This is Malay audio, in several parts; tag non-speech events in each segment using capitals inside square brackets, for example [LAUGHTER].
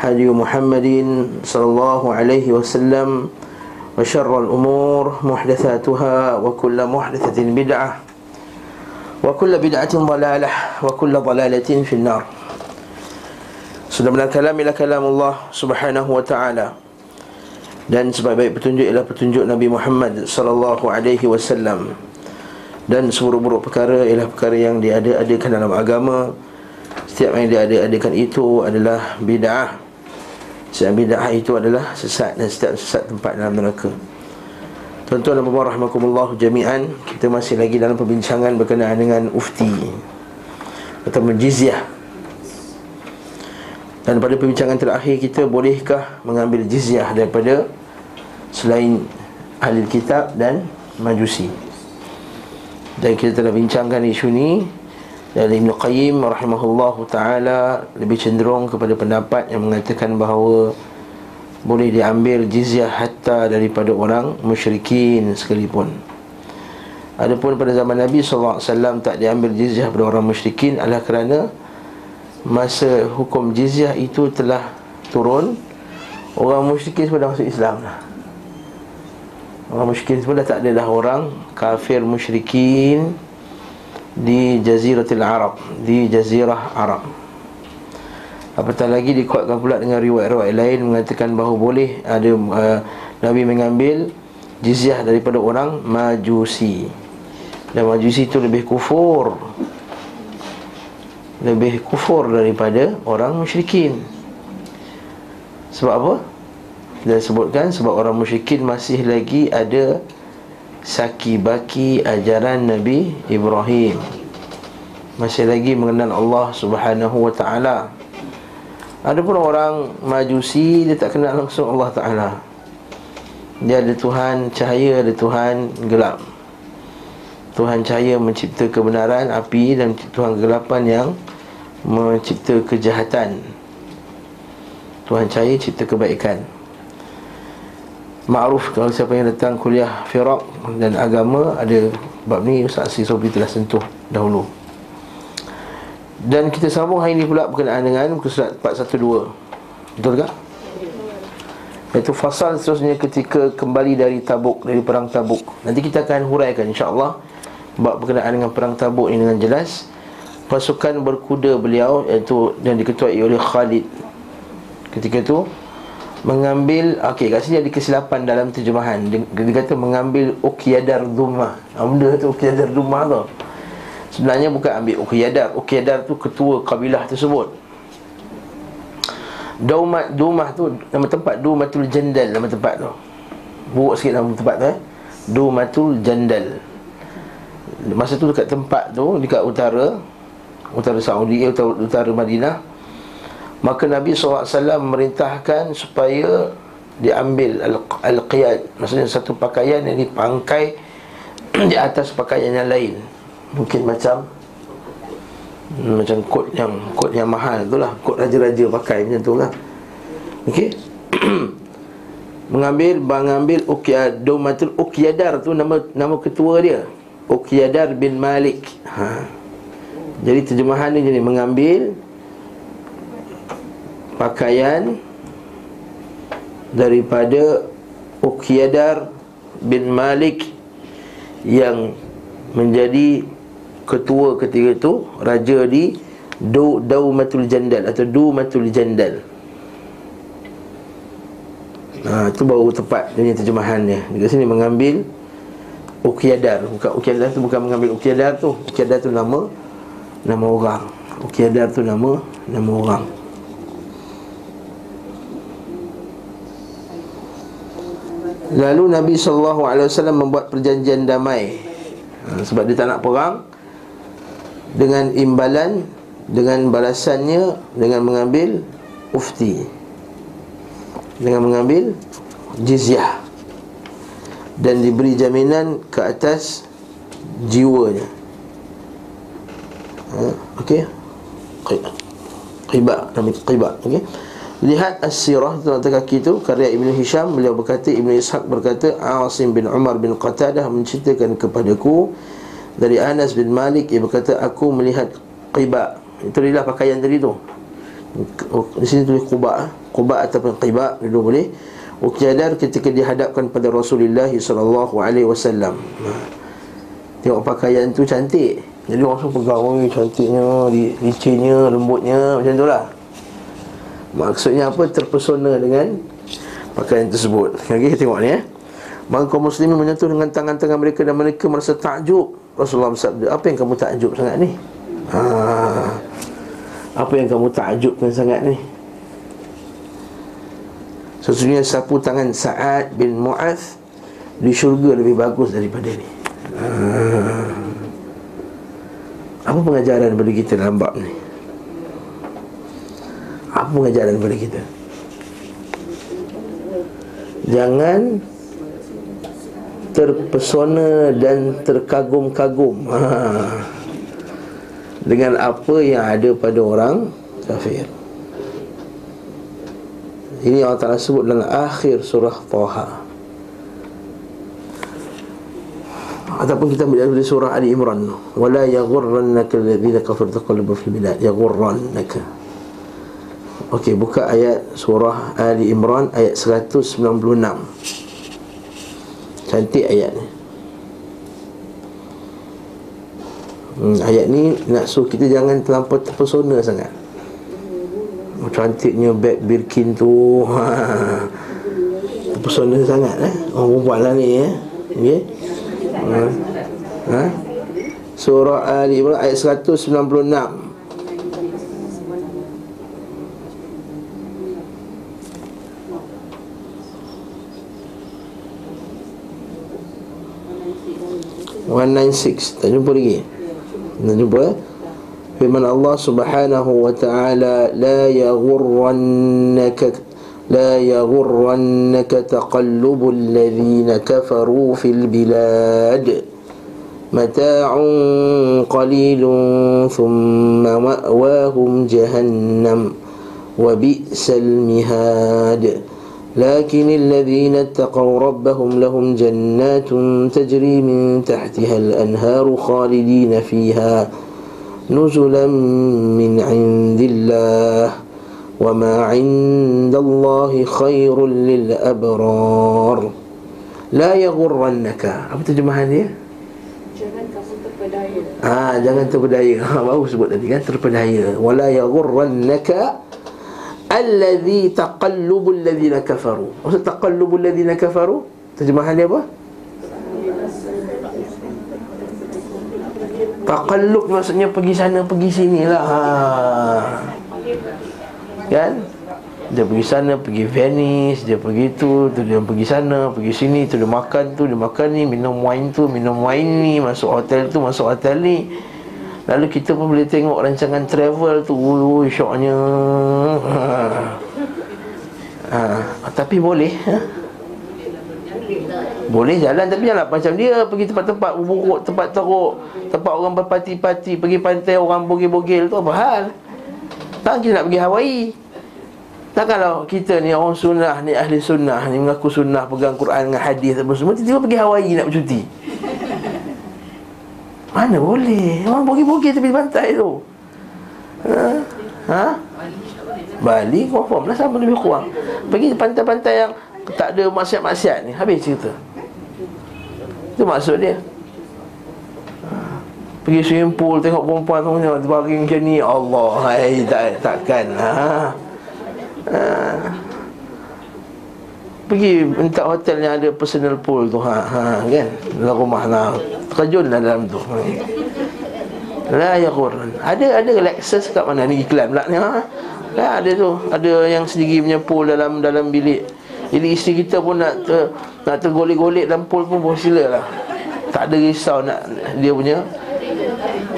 هدي محمد صلى الله عليه وسلم وشر الأمور محدثاتها وكل محدثة بدعة وكل بدعة ضلالة وكل ضلالة في النار Sudah benar kalam ila kalam Allah subhanahu wa ta'ala Dan sebaik-baik petunjuk ialah petunjuk Nabi Muhammad sallallahu alaihi wasallam Dan seburuk-buruk perkara ialah perkara yang diada-adakan dalam agama Setiap yang diada-adakan itu adalah bid'ah Setiap bid'ah itu adalah sesat dan setiap sesat tempat dalam neraka. Tuan-tuan dan puan rahmatullah jami'an. Kita masih lagi dalam perbincangan berkenaan dengan ufti Atau menjizyah Dan pada perbincangan terakhir kita Bolehkah mengambil jizyah daripada Selain ahli kitab dan majusi? Dan kita telah bincangkan isu ini dan Ibn Qayyim rahimahullahu ta'ala Lebih cenderung kepada pendapat yang mengatakan bahawa Boleh diambil jizyah hatta daripada orang musyrikin sekalipun. Adapun pada zaman Nabi SAW tak diambil jizyah pada orang musyrikin adalah kerana Masa hukum jizyah itu telah turun Orang musyrikin sudah masuk Islam lah Orang musyrikin sudah tak ada dah orang kafir musyrikin di Jaziratul Arab. Di Jazirah Arab. Apatah lagi dikuatkan pula dengan riwayat-riwayat lain mengatakan bahawa boleh ada uh, Nabi mengambil jizyah daripada orang Majusi. Dan Majusi itu lebih kufur. Lebih kufur daripada orang musyrikin. Sebab apa? dia sebutkan sebab orang musyrikin masih lagi ada saki baki ajaran Nabi Ibrahim. Masih lagi mengenal Allah Subhanahu wa taala. Adapun orang majusi dia tak kenal langsung Allah taala. Dia ada Tuhan cahaya ada Tuhan gelap. Tuhan cahaya mencipta kebenaran api dan Tuhan kegelapan yang mencipta kejahatan. Tuhan cahaya cipta kebaikan Ma'ruf kalau siapa yang datang kuliah firak dan agama ada bab ni Ustaz Asri Sobri telah sentuh dahulu. Dan kita sambung hari ini pula berkenaan dengan muka surat 412. Betul tak? Itu fasal seterusnya ketika kembali dari Tabuk, dari perang Tabuk. Nanti kita akan huraikan insya-Allah bab berkenaan dengan perang Tabuk ini dengan jelas. Pasukan berkuda beliau iaitu yang diketuai oleh Khalid. Ketika itu mengambil okey kat sini ada kesilapan dalam terjemahan dia, dia kata mengambil ukiyadar dumah ha, benda tu ukiyadar dumah tu sebenarnya bukan ambil ukiyadar ukiyadar tu ketua kabilah tersebut Daumat Dumah tu nama tempat Dumatul Jandal nama tempat tu. Buruk sikit nama tempat tu eh. Dumatul Jandal. Masa tu dekat tempat tu dekat utara utara Saudi utara, utara Madinah Maka Nabi SAW memerintahkan supaya diambil al-qiyad. Maksudnya satu pakaian yang dipangkai [CLEARS THROAT] di atas pakaian yang lain. Mungkin macam Macam kot yang kot yang mahal tu lah. Kot raja-raja pakai macam tu lah. Okey? [CLEARS THROAT] Mengambil, mengambil Uqiyad, Domatul Uqiyadar tu nama nama ketua dia. Uqiyadar bin Malik. Ha. Jadi terjemahan ni. Jadi mengambil pakaian daripada Uqyadar bin Malik yang menjadi ketua ketika itu raja di Du Daumatul Jandal atau Dumatul Jandal. Ha, itu baru tepat dia terjemahannya. Di sini mengambil Uqyadar. Bukan Uqyadar tu bukan mengambil Uqyadar tu. Uqyadar tu nama nama orang. Uqyadar tu nama nama orang. Lalu Nabi SAW membuat perjanjian damai ha, Sebab dia tak nak perang Dengan imbalan Dengan balasannya Dengan mengambil ufti dengan mengambil jizyah dan diberi jaminan ke atas jiwanya. Ha, okey. Qiba, nama qiba, okey. Lihat as-sirah tentang kaki itu karya Ibn Hisham beliau berkata Ibn Ishaq berkata Asim bin Umar bin Qatadah menceritakan kepadaku dari Anas bin Malik ia berkata aku melihat qiba. Itu adalah pakaian tadi tu. Di sini tulis quba quba ataupun qiba dulu boleh. Uqyadar ketika dihadapkan pada Rasulullah wasallam. Tengok pakaian tu cantik. Jadi orang pegang cantiknya licin lembutnya macam itulah Maksudnya apa? Terpesona dengan pakaian tersebut Okey, kita tengok ni eh Maka kaum muslimin menyentuh dengan tangan-tangan mereka Dan mereka merasa takjub Rasulullah bersabda Apa yang kamu takjub sangat ni? Ha. Apa yang kamu takjubkan sangat ni? Sesungguhnya sapu tangan Sa'ad bin Mu'az Di syurga lebih bagus daripada ni ha. Apa pengajaran bagi kita dalam bab ni? Apa pengajaran kepada kita? Jangan terpesona dan terkagum-kagum ha. dengan apa yang ada pada orang kafir. Ini Allah Ta'ala sebut dalam akhir surah Taha. Ataupun kita melihat dari surah Ali Imran. Wala yaghurrannaka alladhina kafaru taqallubu fil bilad. Yaghurrannaka. Okey, buka ayat surah Ali Imran ayat 196. Cantik ayat ni. Hmm, ayat ni nak suruh kita jangan terlampau terpesona sangat. Oh, cantiknya beg Birkin tu. Ha. Terpesona sangat eh. Oh, perempuan lah ni eh. Okey. Ha. ha. Surah Ali Imran ayat 196. 196 Tak jumpa lagi Tak jumpa eh Firman Allah subhanahu wa ta'ala La yaghurrannaka لا يغرنك تقلب الذين كفروا في البلاد متاع قليل ثم مأواهم جهنم وبئس المهاد لكن الذين اتقوا ربهم لهم جنات تجري من تحتها الأنهار خالدين فيها نزلا من عند الله وما عند الله خير للأبرار لا يغرنك apa terjemahan dia? Jangan kamu terpedaya. Ah, jangan terpedaya. Ha, [LAUGHS] baru sebut tadi kan terpedaya. Wala yaghurrannaka Alladhi taqallubul ladhina kafaru Maksud taqallubul ladhina kafaru Terjemahan dia apa? Taqallub maksudnya pergi sana pergi sini lah ha. Kan? Dia pergi sana, pergi Venice Dia pergi tu, tu dia pergi sana Pergi sini, tu dia makan tu, dia makan ni Minum wine tu, minum wine ni Masuk hotel tu, masuk hotel ni Lalu kita pun boleh tengok rancangan travel tu Ui, syoknya ha. ha. Tapi boleh ha? Boleh jalan tapi jangan macam dia Pergi tempat-tempat buruk, tempat teruk Tempat orang berpati-pati Pergi pantai orang bogil-bogil tu apa hal Tak kita nak pergi Hawaii Tak kalau kita ni orang sunnah ni Ahli sunnah ni mengaku sunnah Pegang Quran dengan hadis Semua tiba-tiba pergi Hawaii nak bercuti mana boleh Orang pergi-pergi tepi pantai tu Ha? Ha? Bali confirm lah sama lebih kurang Pergi pantai-pantai yang Tak ada maksiat-maksiat ni Habis cerita Itu maksud dia ha. Pergi swimming pool Tengok perempuan tu Terbagi macam ni Allah hai, tak, Takkan ha? Ha? Pergi minta hotel yang ada personal pool tu ha, ha, kan Dalam rumah nah. Terjun lah dalam tu La yaghurran. Ada ada Lexus kat mana ni iklan pula ni ha? Ha, ada tu. Ada yang sendiri punya pool dalam dalam bilik. Jadi isteri kita pun nak ter, nak tergolek-golek dalam pool pun boleh silalah. Tak ada risau nak dia punya.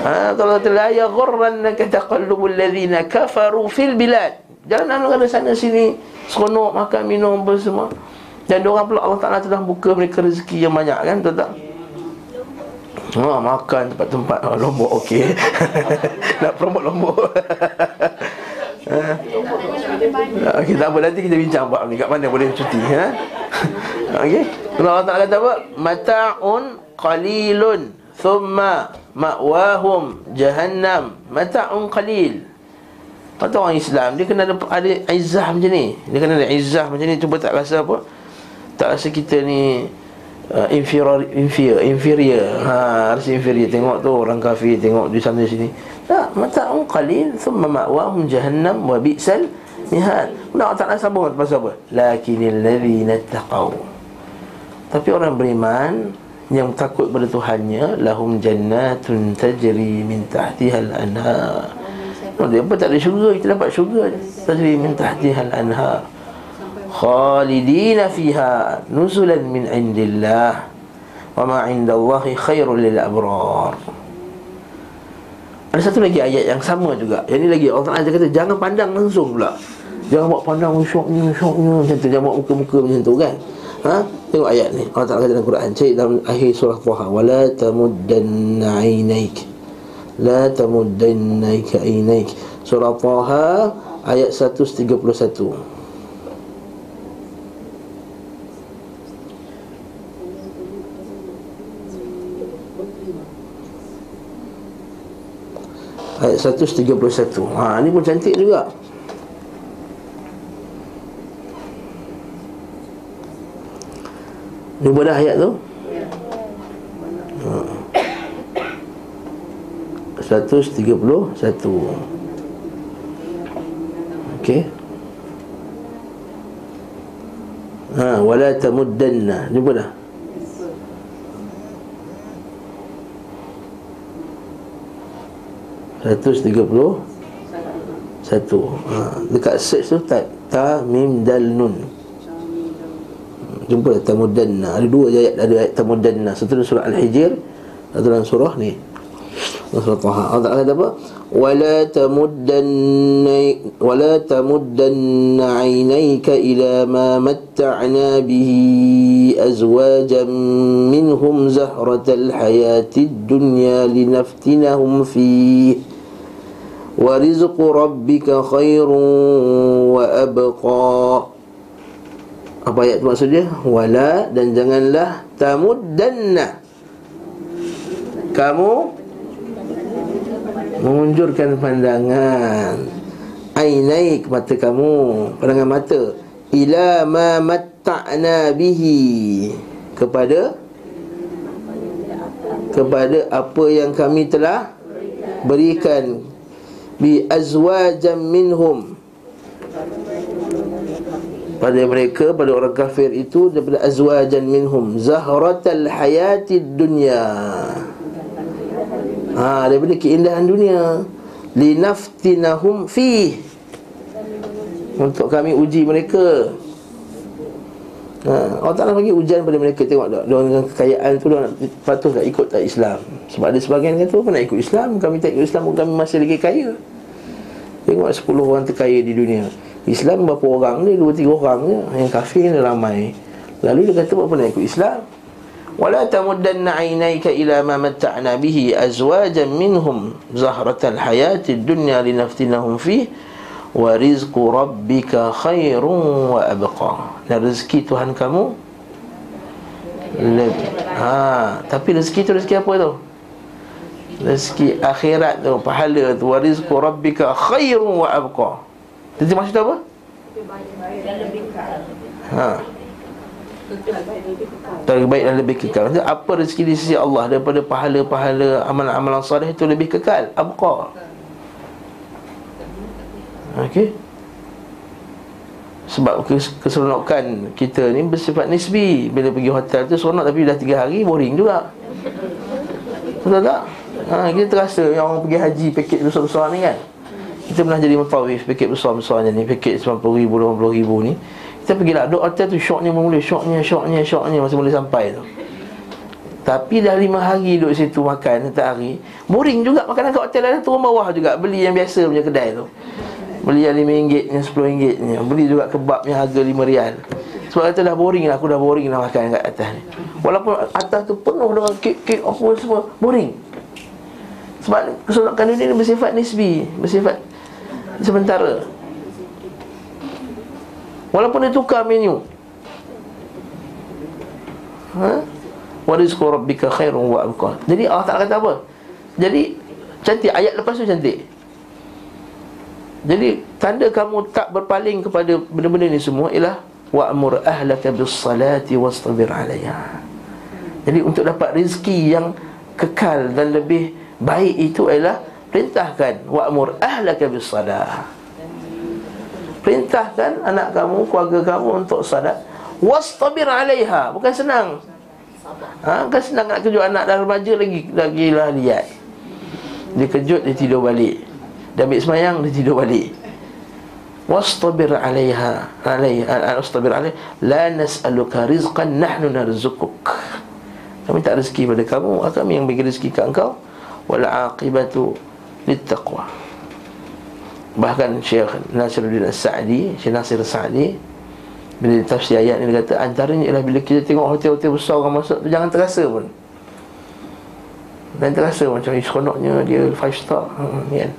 Ha kalau la yaghurrannaka taqallubul ladzina kafaru fil bilad. Jangan nak sana sini Seronok makan minum apa semua. Dan orang pula Allah Ta'ala telah buka mereka rezeki yang banyak kan Betul tak? Ha, makan tempat-tempat. Ha, Lombok okey. [LAUGHS] Nak promote Lombok. [LAUGHS] Ha. Okey tak apa. Nanti kita bincang ni. Kat mana boleh cuti ha? [LAUGHS] Okey. Allah Ta'ala kata apa? Mata'un qalilun. Thumma ma'wahum jahannam. Mata'un qalil Kata orang Islam Dia kena ada, ada izzah macam ni. Dia kena ada izzah macam ni Cuba tak rasa apa? Tak rasa kita ni uh, inferior inferior inferior. Ha rasa inferior. Tengok tu orang kafir tengok di sana sini. Tak mata'un qalil thumma ma'wahum jahannam wa bi'sal mihad. Allah Ta'ala sambung pasal apa? Lakinil ladzina taqaw tapi orang beriman yang takut pada Tuhannya lahum jannatun tajri min tahtiha al-anhar Oh, dia tak ada syurga Kita dapat syurga Tajri min tahtiha al-anhar khalidina fiha nuzulan min indillah. Wa ma indallahi khairul lil abrar. Ada satu lagi ayat yang sama juga. Yang ini lagi Allah Taala kata jangan pandang langsung pula. Jangan buat pandang syoknya syoknya. Macam tu jangan buat muka-muka macam tu kan? Ha? Tengok ayat ni. Allah Taala kata dalam Quran cari dalam akhir surah Taha wala tamuddanna ainaik la tamuddanna ainaik surah Taha ayat 131 Ayat 131 ha, Ini pun cantik juga. Ini dah ayat tu? Ha. 131 Okey. Ha, wala tamuddanna. Jumpa dah. 131 ha, Dekat search tu tak Ta mim dal nun. Jumpa tamudanna Ada dua ayat Ada ayat tamudanna Satu dalam surah Al-Hijr Satu dalam surah ni Surah Taha. Allah Ta'ala ada apa? Wala tamuddanna wala tamuddanna 'ainaika ila ma matta'na bihi azwajan minhum zahratal hayatid dunya linaftinahum fihi. ورزق ربك خير وأبقى Apa ayat maksud dia? Wala dan janganlah tamuddanna Kamu Mengunjurkan pandangan. Ainaik mata kamu Pandangan mata. Ila ma matta'na bihi. Kepada? Kepada apa yang kami telah Berikan. Bi azwajam minhum. Pada mereka pada orang kafir itu daripada azwajan minhum. Zahratal hayatid dunya ha daripada keindahan dunia. Linaftinahum fi untuk kami uji mereka. Ha, Allah Ta'ala bagi ujian pada mereka. Tengok tak, dengan kekayaan tu Dia patut tak ikut tak Islam. Sebab ada sebagian kata, apa nak ikut Islam Kami tak ikut Islam, kami masih lagi kaya. Tengok 10 orang terkaya di dunia. Islam berapa orang ni, 2-3 orang je Yang kafir ni ramai. Lalu dia kata, apa nak ikut Islam Wala tamuddanna aynaika ila ma matta'na bihi azwajan minhum zahratal hayati dunya linaftinahum fih wa rizqu rabbika khairun wa abqa dan rezeki Tuhan kamu lebih. Ha tapi rezeki tu rezeki apa tu? Rezeki akhirat tu pahala tu. Wa rizqu rabbika khairun wa abqa. Jadi maksud apa? Ha terbaik dan lebih kekal. Apa rezeki di sisi Allah daripada pahala-pahala amalan-amalan soleh itu lebih kekal? Abqa Okey. Sebab keseronokan kita ni bersifat nisbi. Bila pergi hotel tu seronok tapi dah 3 hari boring juga. Betul tak? Ha, kita terasa yang orang pergi haji paket besar-besar ni kan? Kita pernah jadi mutawif paket besar-besarnya ni Paket RM90,000, RM80,000 ni Kita pergi lah, duduk hotel tu syoknya mula Syoknya, syoknya, syoknya masih boleh sampai tu. Tapi dah lima hari duduk situ makan setiap hari Boring juga makanan kat hotel ada turun bawah juga. Beli yang biasa punya kedai tu. Beli yang RM5 yang RM10 nya Beli juga kebab yang harga RM5 rial. Sebab kata dah boring lah Aku dah boring lah makan kat atas ni. Walaupun atas tu penuh dengan kek-kek apa semua Boring. Sebab keseronokan dunia ni bersifat nisbi Bersifat sementara Walaupun dia tukar menu Ha? Wa rizqu rabbika khairun wa abqa. Jadi Allah Taala kata apa? Jadi cantik ayat lepas tu cantik. Jadi tanda kamu tak berpaling kepada benda-benda ni semua ialah wa'mur ahlaka bis salati wastabir 'alayha. Jadi untuk dapat rezeki yang kekal dan lebih baik itu ialah perintahkan wa'mur ahlaka bis salah. Perintahkan anak kamu, keluarga kamu untuk salat wastabir 'alaiha. Bukan senang. Ha, kan senang nak kejut anak dan remaja lagi lagi lah lihat. Dia kejut dia tidur balik. Dia ambil semayang Dia tidur balik Wastabir alaiha Alaiha Wastabir alaiha La nas'aluka rizqan Nahnu narzukuk Kami tak rezeki pada kamu Kami yang bagi rezeki ke engkau Wala aqibatu Littaqwa Bahkan Syekh Nasiruddin Sa'di Syekh Nasir Sa'di Bila tafsir ayat ni Dia kata Antaranya ialah bila kita tengok Hotel-hotel besar orang masuk tu Jangan terasa pun Dan terasa macam Seronoknya dia five star hmm, kan?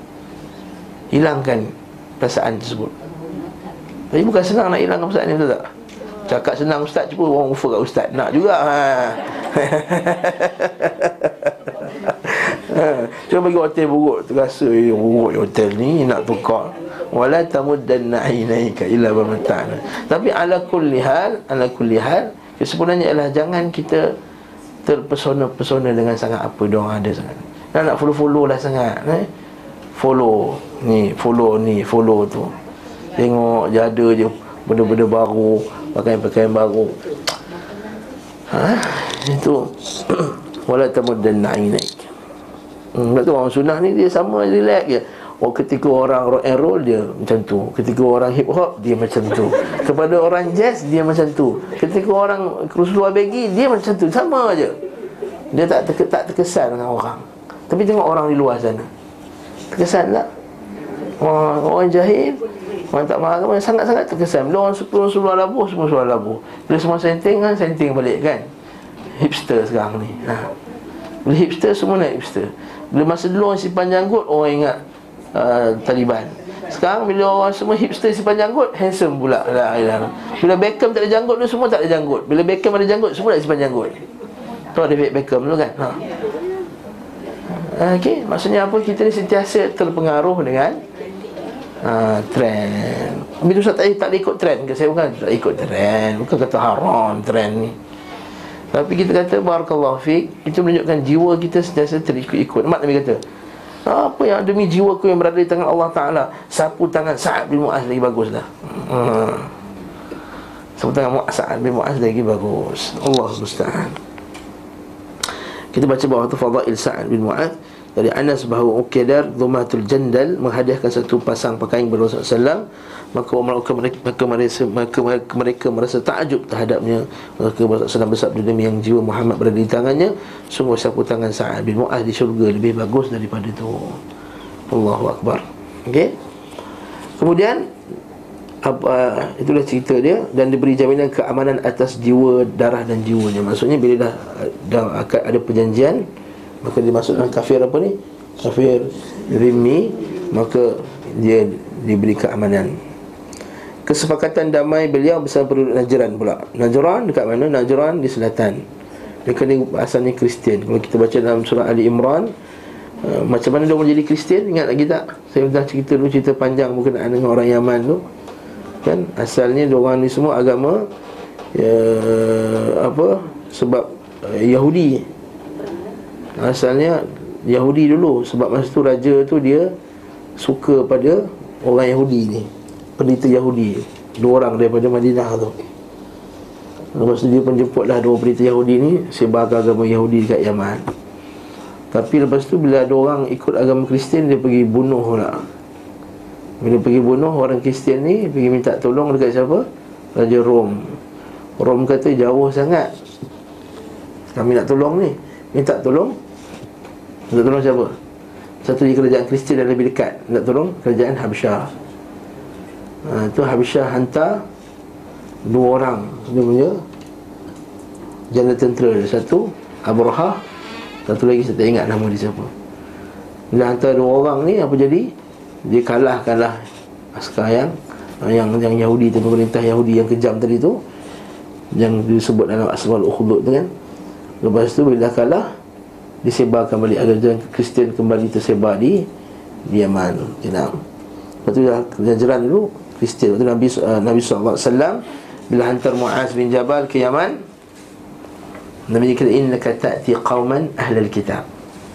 hilangkan perasaan tersebut. Tapi bukan senang nak hilangkan perasaan ni betul tak? Cakap senang ustaz cuba orang offer kat ustaz. Nak juga ha. [LAUGHS] [LAUGHS] Cuba bagi hotel buruk terasa eh, buruk hotel ni nak tukar. Wala tamuddanna ainaika illa bamata'na. Tapi ala kulli hal, ala kulli hal, sebenarnya ialah jangan kita terpesona-pesona dengan sangat apa dia orang ada sangat. Nak nak follow-follow lah sangat, eh? follow ni follow ni follow tu tengok jada je benda-benda baru pakaian-pakaian baru ha itu [CLEARS THROAT] wala tamuddan naik hmm, tu orang sunnah ni dia sama relax je. Oh ketika orang rock and roll dia macam tu. Ketika orang hip hop dia macam tu. [LAUGHS] Kepada orang jazz dia macam tu. Ketika orang kerusuhan bagi dia macam tu. Sama aja Dia tak, ter- tak terkesan dengan orang. Tapi tengok orang di luar sana. Terkesan tak? Orang, orang jahil Orang tak faham agama sangat-sangat terkesan. Bila orang sepuluh suruh labu, semua suruh labu Bila semua senting kan, senting balik kan. Hipster sekarang ni. Ha. Bila hipster, semua nak hipster Bila masa dulu orang simpan janggut, orang ingat uh, Taliban Sekarang bila orang semua hipster simpan janggut Handsome pula Bila Beckham tak ada janggut tu, semua tak ada janggut Bila Beckham ada janggut, semua nak simpan janggut Tu ada Beckham dulu kan ha. Okey, maksudnya apa? Kita ni sentiasa terpengaruh dengan uh, trend. Tapi tu tak tak ikut trend ke? Saya bukan tak ikut trend, bukan kata haram trend ni. Tapi kita kata barakallahu fik, itu menunjukkan jiwa kita sentiasa terikut-ikut. Mak Nabi kata, apa yang demi jiwa ku yang berada di tangan Allah Taala, sapu tangan Sa'ad bin Mu'az lagi bagus dah. Hmm. Sapu tangan Sa'ad bin Mu'az lagi bagus. Allah musta'an. Kita baca bawah tu Fadail Sa'ad bin Mu'ad dari Anas bahawa Uqaidar Dhumatul Jandal menghadiahkan satu pasang pakaian kepada Rasulullah maka mereka mereka maka mereka, maka mereka, mereka merasa takjub terhadapnya. Maka Rasulullah bersabda demi yang jiwa Muhammad berada di tangannya sungguh sapu tangan Sa'ad bin Mu'ad di syurga lebih bagus daripada itu. Allahu Akbar. Okey? Kemudian apa itulah cerita dia. Dan diberi jaminan keamanan atas jiwa darah dan jiwanya. Maksudnya bila dah dah ada perjanjian maka dimasukkan kafir apa ni? Kafir rimmi maka dia diberi keamanan. Kesepakatan damai beliau bersama penduduk Najran pula. Najran dekat mana? Najran di selatan. Mereka ni asalnya Kristian. Kalau kita baca dalam surah Ali Imran uh, macam mana dia menjadi Kristian? Ingat lagi tak? Saya dah cerita dulu cerita panjang berkenaan dengan orang Yaman tu. Kan? Asalnya orang ni semua agama ya, apa? Sebab uh, Yahudi asalnya Yahudi dulu sebab masa tu raja tu dia suka pada orang Yahudi ni pendeta Yahudi dua orang daripada Madinah tu. Lepas tu dia pun jemputlah dua pendeta Yahudi ni Sebarkan agama Yahudi dekat Yaman. Tapi lepas tu bila ada orang ikut agama Kristian Dia pergi bunuh lah bila pergi bunuh orang Kristian ni Pergi minta tolong dekat siapa? Raja Rom. Rom kata jauh sangat. Kami nak tolong ni. Minta tolong Minta tolong siapa? Satu di kerajaan Kristian yang lebih dekat. Minta tolong? Kerajaan Habsyah. Ha, Tu Habsyah hantar Dua orang. Dia punya Jana tentera Satu Abraha Satu lagi saya tak ingat nama dia siapa. Bila hantar dua orang ni Apa jadi? Dia kalah Askar yang yang yang Yahudi tu pemerintah Yahudi yang kejam tadi tu. Yang disebut dalam asmal ukhdud tu kan. Lepas tu bila kalah disebarkan balik agar Kristian kembali tersebar di di Yaman kenal lepas tu dah jajaran dulu Kristian tu Nabi uh, Nabi wasallam bila hantar Muaz bin Jabal ke Yaman Nabi kata innaka ta'ti qauman ahlul kitab.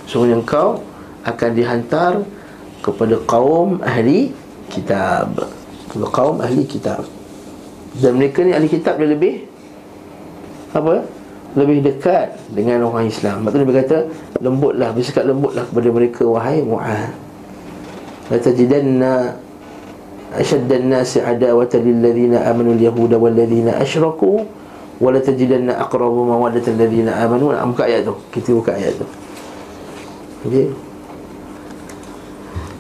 Sungguhnya engkau akan dihantar kepada kaum ahli kitab. Kepada kaum ahli kitab. Dan mereka ni ahli kitab dia lebih apa? Lebih dekat dengan orang Islam. Sebab tu Nabi kata lembutlah, bersikap lembutlah kepada mereka wahai Mu'ad. La tajidanna ashadda an-nasi adawatan lil ladzina amanu al-yahuda wal ladzina asyraku wala tajidanna aqrabu mawaddatan alladhina amanu. Nak buka ayat tu. Kita buka ayat tu. Okey.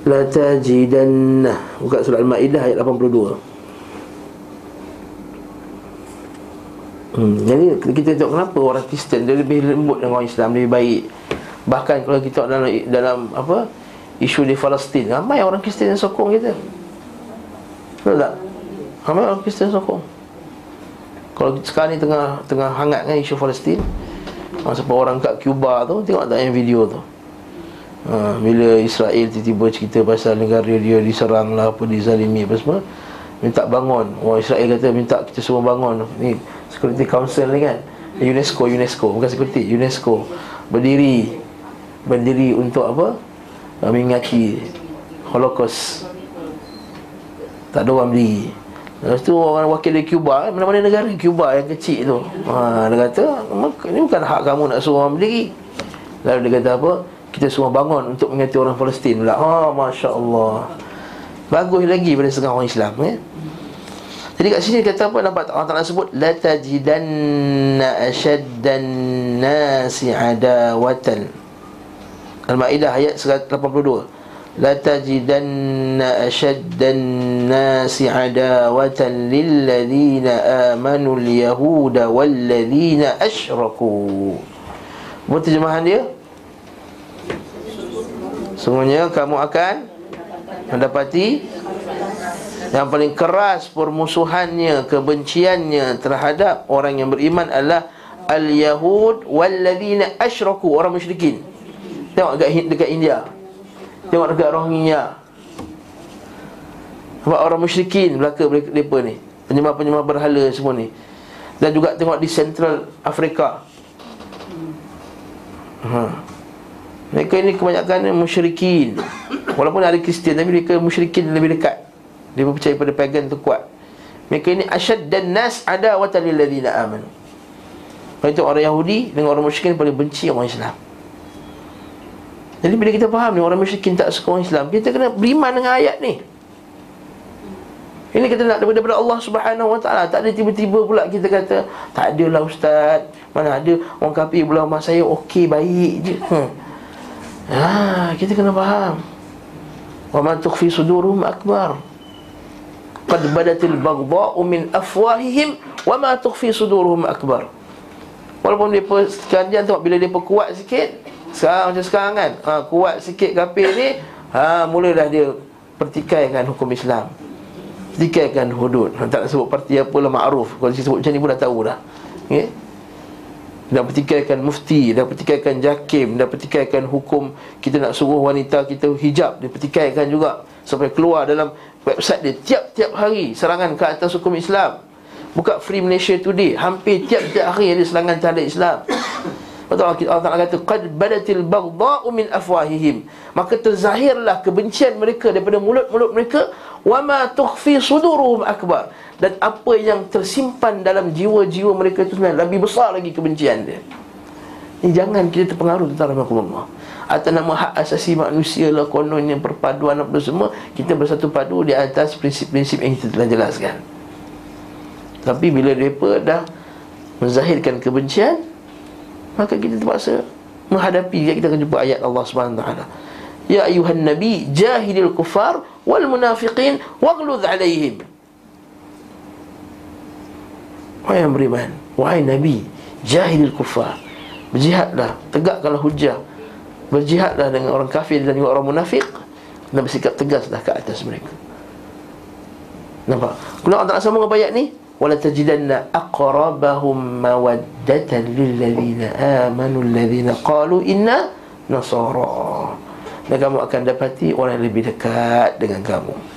La tajidanna buka surah al-maidah ayat 82 Hmm, jadi kita tengok kenapa orang Kristen dia lebih lembut dengan orang Islam lebih baik. Bahkan kalau kita dalam dalam apa isu di Palestin, ramai orang Kristen yang sokong kita. Betul tak? Ramai orang Kristen sokong. Kalau sekarang ni tengah tengah hangat kan isu Palestin Masa orang kat Cuba tu Tengok tak yang video tu ha, Bila Israel tiba-tiba cerita pasal negara dia diserang lah Apa dizalimi apa semua Minta bangun Orang Israel kata minta kita semua bangun Ni Security Council ni kan? UNESCO, UNESCO. Bukan security, UNESCO. Berdiri Berdiri untuk apa? Mengingati Holocaust. Tak ada orang berdiri Lepas tu orang wakil dari Cuba eh, Mana-mana negara. Cuba yang kecil tu. Ha, Dia kata Ini bukan hak kamu nak suruh orang berdiri. Lalu dia kata apa? Kita semua bangun untuk mengganti orang Palestin. Pula Ha, Masya Allah. Bagus lagi pada setengah orang Islam eh? Jadi kat sini kata apa nampak Allah Taala sebut la tajidanna ashaddan nasi adawatan. Al-Maidah ayat 182. La tajidanna ashaddan nasi adawatan lil lilladheena amanu al-yahuda wal walladheena asyraku. Apa terjemahan dia? Semuanya kamu akan mendapati yang paling keras permusuhannya, kebenciannya terhadap orang yang beriman adalah al-yahud walladzina asyraku, orang musyrikin. Tengok dekat dekat India. Tengok dekat Rohingya Sebab orang musyrikin Belaka mereka ni Penyembah-penyembah berhala semua ni Dan juga tengok di Central Afrika ha. Mereka ini kebanyakan musyrikin Walaupun ada Kristian Tapi mereka musyrikin lebih dekat Dia percaya pada pagan tu kuat Mereka ini asyad dan nas ada watalil ladina aman Kalau orang Yahudi dengan orang musyrikin paling benci orang Islam jadi bila kita faham ni orang musyrikin tak suka orang Islam, kita kena beriman dengan ayat ni. Ini kita nak daripada Allah Subhanahu Wa Taala. Tak ada tiba-tiba pula kita kata tak adalah ustaz. Mana ada orang kafir belah rumah saya okey baik je. Hmm. Ha, kita kena faham. Wa man tukhfi sudurum akbar. Qad badatil baghdha'u min afwahihim wa ma tukhfi sudurum akbar. Walaupun dia sekarang tengok bila dia perkuat sikit, sekarang macam sekarang kan? Ha, Kuat sikit kapir ni ha, Mulalah dia Pertikaikan hukum Islam. Pertikaikan hudud. Ha, Tak nak sebut parti apa lah ma'ruf. Kalau sebut macam ni pun dah tahu dah. Okay? Dan pertikaikan mufti Dan pertikaikan jakim Dan pertikaikan hukum. Kita nak suruh wanita kita hijab Dia pertikaikan juga. Sampai keluar dalam website dia Tiap-tiap hari serangan ke atas hukum Islam. Buka Free Malaysia Today Hampir tiap-tiap hari ada serangan terhadap Islam. Allah Ta'ala kata Qad badatil bagdha'u min afwahihim. Maka terzahirlah kebencian mereka Daripada mulut-mulut mereka Wa ma tukhfi suduruhum akbar. Dan apa yang tersimpan dalam jiwa-jiwa mereka itu sebenarnya Lebih besar lagi kebencian dia. Ini jangan kita terpengaruh tentang Allah Atas nama hak asasi manusia lah Kononnya perpaduan apa semua Kita bersatu padu di atas prinsip-prinsip yang kita telah jelaskan. Tapi bila mereka dah Menzahirkan kebencian maka kita terpaksa menghadapi dia. Kita akan jumpa ayat Allah taala. Ya ayuhan nabi jahilil kufar wal munafiqin waghluz alaihim. Wahai yang beriman Wahai Nabi Jahilil kufar Berjihadlah Tegakkanlah hujah Berjihadlah dengan orang kafir dan juga orang munafik Dan bersikap tegaslah ke atas mereka Nampak? Kemudian Allah Ta'ala sambung apa ayat ni? Wala tajidanna aqrabahum mawaddatan lilladhina amanu alladhina qalu inna nasara Dan kamu akan dapati orang yang lebih dekat dengan kamu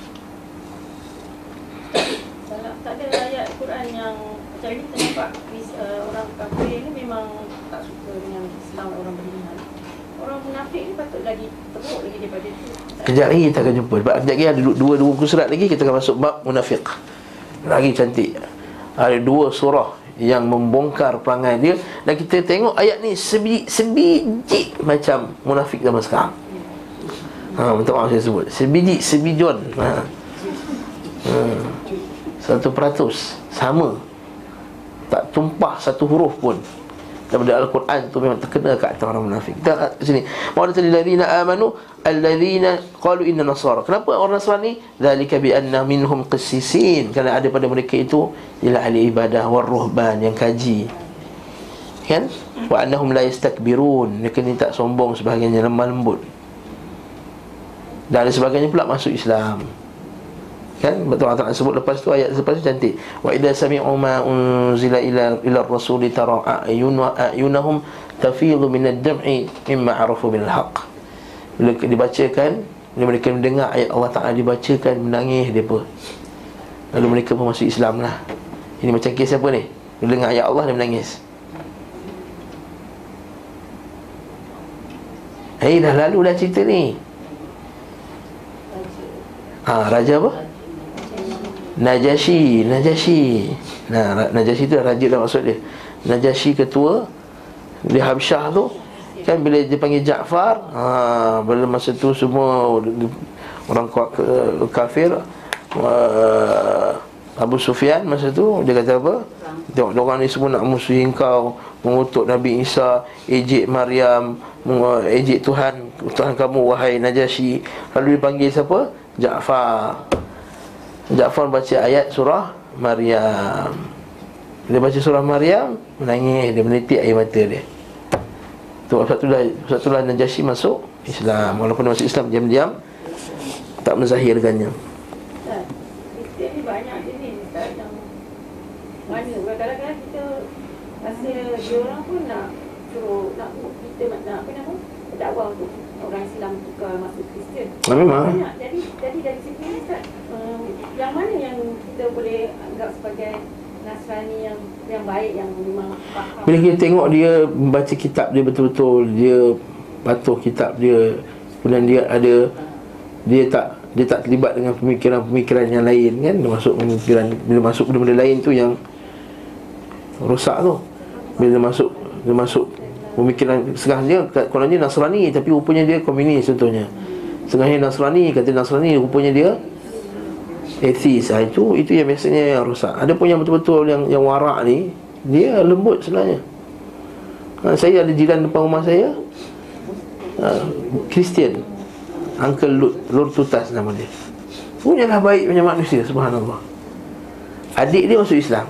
Kejap lagi kita akan jumpa. Sebab kejap lagi ada dua, dua muka surat lagi Kita akan masuk bab munafiq. Lagi cantik. Ada dua surah yang membongkar perangai dia. Dan kita tengok ayat ni sebiji, sebiji macam munafik zaman sekarang. Ha, minta maaf saya sebut. Sebiji, sebijon ha. ha. Satu peratus. Sama. Tak tumpah satu huruf pun daripada Al-Quran tu memang terkena kat atas orang munafik. Kita kat sini. Ma'adatul ladzina amanu alladzina qalu inna nasara. Kenapa orang Nasrani? Dzalika bi anna minhum qissisin. Kerana ada pada mereka itu ialah ahli ibadah war ruhban yang kaji. Kan? Wa annahum la yastakbirun. Mereka ni tak sombong sebagainya lemah lembut. Dan ada sebagainya pula masuk Islam. Kan betul Allah Taala sebut lepas tu ayat lepas tu cantik. Wa idza sami'u ma unzila ila ila rasul tara ayunahum tafidu min ad-dam'i mimma arafu bil haqq. Bila dibacakan bila mereka mendengar ayat Allah Taala dibacakan menangis depa. Lalu mereka pun masuk Islam lah. Ini macam kes siapa ni? Bila dengar ayat Allah dia menangis. Eh dah lalu dah cerita ni. Ha, raja apa? Najashi Najashi. Nah, Najashi tu raja dah maksud dia. Najashi ketua Di Habsyah tu Kan bila dia panggil Ja'far ha, Bila masa tu semua Orang kafir uh, Abu Sufyan masa tu Dia kata apa? Tengok orang ni semua nak musuhi kau Mengutuk Nabi Isa Ejek Maryam Ejek Tuhan Tuhan kamu wahai Najashi. Lalu dipanggil siapa? Ja'far Ja'far baca ayat surah Maryam. Dia baca surah Maryam Menangis, dia menitik air mata dia. Tu, Sebab itulah, sebab itulah Najasyi masuk Islam. Walaupun dia masuk Islam diam-diam Tak menzahirkannya. Kadang-kadang kita rasa dia orang pun nak suruh nak kita nak apa nama dakwah untuk orang Islam tukar masuk Kristian. Memang. Banyak. Jadi jadi dari segi ni um, yang mana yang kita boleh anggap sebagai Nasrani yang yang baik yang memang faham. Bila kita tengok dia membaca kitab dia betul-betul dia patuh kitab dia kemudian dia ada dia tak dia tak terlibat dengan pemikiran-pemikiran yang lain kan dia masuk pemikiran bila masuk benda-benda lain tu yang rosak tu bila masuk dia masuk pemikiran setengahnya kononnya Nasrani tapi rupanya dia komunis contohnya. Setengahnya Nasrani kata Nasrani rupanya dia atheist. Ha, itu itu yang biasanya yang rosak. Ada pun yang betul-betul yang yang warak ni dia lembut sebenarnya. Ha, saya ada jiran depan rumah saya. Ha, Uncle Lut Lur Tutas nama dia. Punyalah baik punya manusia Subhanallah. Adik dia masuk Islam.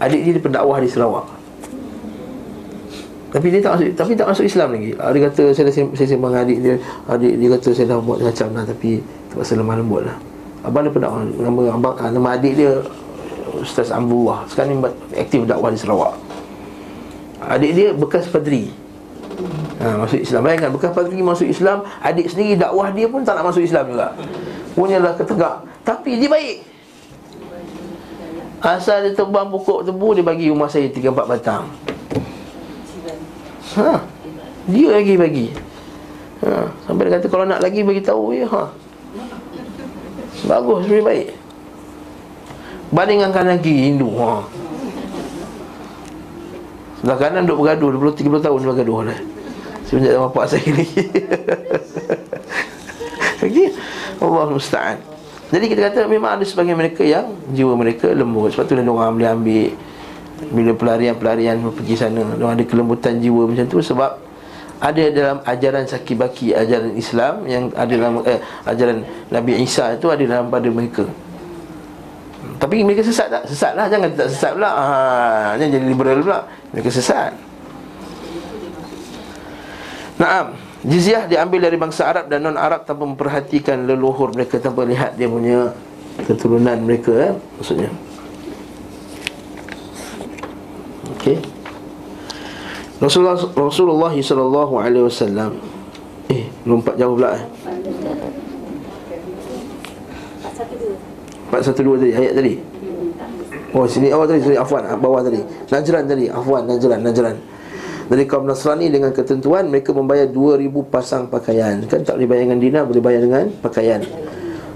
Adik dia pendakwah di Sarawak tapi dia tak masuk tapi tak masuk Islam lagi. Ah, dia kata saya dah saya sembang adik dia. Adik dia kata saya dah buat macam lah tapi terpaksa lemah lembut lah. Abang dia pendakwah nama abang ah, nama adik dia Ustaz Abdullah. Sekarang ni aktif dakwah di Sarawak. Adik dia bekas padri. Ha, masuk Islam. Bayangkan bekas padri masuk Islam, adik sendiri dakwah dia pun tak nak masuk Islam juga. Punyalah ketegak. Tapi dia baik. Asal dia terbang pokok tebu dia bagi rumah saya 3 4 batang. Ha. Dia lagi bagi. Ha. Sampai dia kata kalau nak lagi bagi tahu ya. Ha. Bagus lebih baik. Bandingkan lagi Hindu. Ha. Sebelah kanan duduk bergaduh 20 30 tahun bergaduh lah. Semenjak bapak saya ni. [LAUGHS] Okey. Allah musta'an. Jadi kita kata memang ada sebagian mereka yang jiwa mereka lembut. Sebab tu dia orang boleh ambil bila pelarian-pelarian pergi sana ada kelembutan jiwa macam tu Sebab ada dalam ajaran sakibaki Ajaran Islam Yang ada dalam eh, ajaran Nabi Isa itu Ada dalam pada mereka. Tapi mereka sesat tak? Sesat lah Jangan tak sesat pula. Ha, Jangan jadi liberal pula. Mereka sesat. Naam. Jizyah diambil dari bangsa Arab dan non-Arab Tanpa memperhatikan leluhur mereka Tanpa lihat dia punya keturunan mereka eh? Maksudnya Okey. Rasulullah Rasulullah sallallahu alaihi wasallam. Eh lompat jauh pula eh. 412 tadi ayat tadi? Oh sini awal tadi sorry afwan bawah tadi. Najran tadi afwan Najran Najran. Dari kaum Nasrani dengan ketentuan mereka membayar 2000 pasang pakaian. Kan tak boleh bayar dengan dinar boleh bayar dengan pakaian.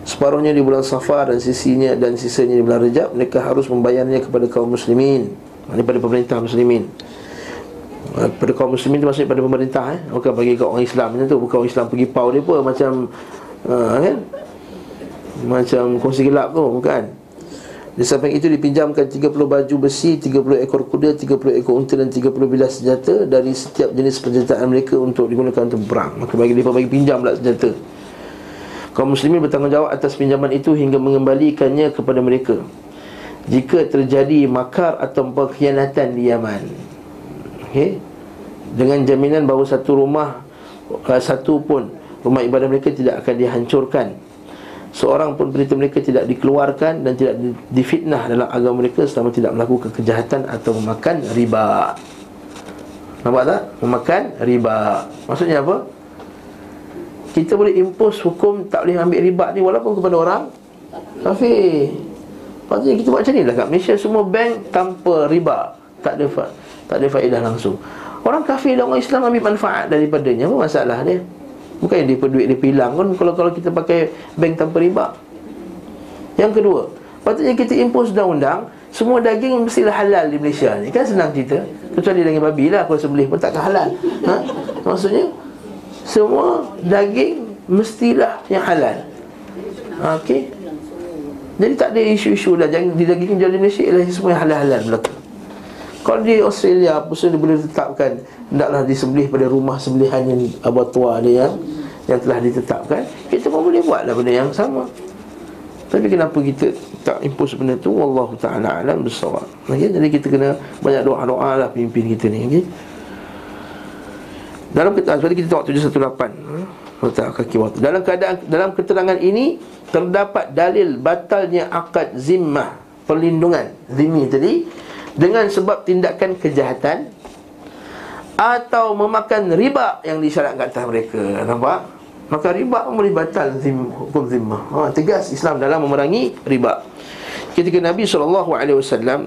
Separuhnya di bulan Safar dan sisinya dan sisanya di bulan Rejab mereka harus membayarnya kepada kaum muslimin pada pemerintah muslimin pada kaum muslimin itu maksudnya pada pemerintah eh? bukan bagi kaum orang Islam macam tu bukan orang Islam pergi pau dia pun macam uh, kan macam kongsi gelap tu bukan di samping itu dipinjamkan 30 baju besi, 30 ekor kuda, 30 ekor unta dan 30 bilah senjata dari setiap jenis persenjataan mereka untuk digunakan untuk perang. Maka bagi mereka bagi pinjam pula senjata. Kaum muslimin bertanggungjawab atas pinjaman itu hingga mengembalikannya kepada mereka. Jika terjadi makar atau pengkhianatan di Yaman. Okey. Dengan jaminan bahawa satu rumah eh, satu pun rumah ibadah mereka tidak akan dihancurkan Seorang pun berita mereka tidak dikeluarkan dan tidak difitnah dalam agama mereka selama tidak melakukan kejahatan atau memakan riba. Nampak tak? Memakan riba. Maksudnya apa? Kita boleh impose hukum tak boleh ambil riba ni walaupun kepada orang kafir. Maksudnya kita buat macam ni lah kat Malaysia semua bank tanpa riba. Tak ada fa- tak ada faedah langsung. Orang kafir dan orang Islam ambil manfaat daripadanya. Apa masalah dia? Bukan yang dia duit dia hilang kan kalau kalau kita pakai bank tanpa riba. Yang kedua, patutnya kita impose undang-undang semua daging mestilah halal di Malaysia ni. Kan senang cerita. Kecuali daging babi lah kalau sembelih pun takkan halal. Ha? Maksudnya semua daging mestilah yang halal. Ha, Okey. Jadi tak ada isu-isu dah Jangan di daging jual di Malaysia Ialah semua yang halal-halal berlaku Kalau di Australia Apa dia boleh tetapkan Hendaklah disembelih pada rumah sembelihan yang abattoir dia yang Yang telah ditetapkan Kita pun boleh buatlah benda yang sama. Tapi kenapa kita tak impose benda tu? Allah Ta'ala alam bersawab okay? Jadi kita kena banyak doa-doa lah Pimpin kita ni okay? Dalam kita kita tengok 718 Letak kaki waktu Dalam keadaan dalam keterangan ini Terdapat dalil batalnya akad zimmah Perlindungan. Zimmi tadi Dengan sebab tindakan kejahatan atau memakan riba yang disyaratkan atas mereka. Nampak? Maka riba boleh batal zim, hukum zimmah. Ha, tegas Islam dalam memerangi riba. Ketika Nabi SAW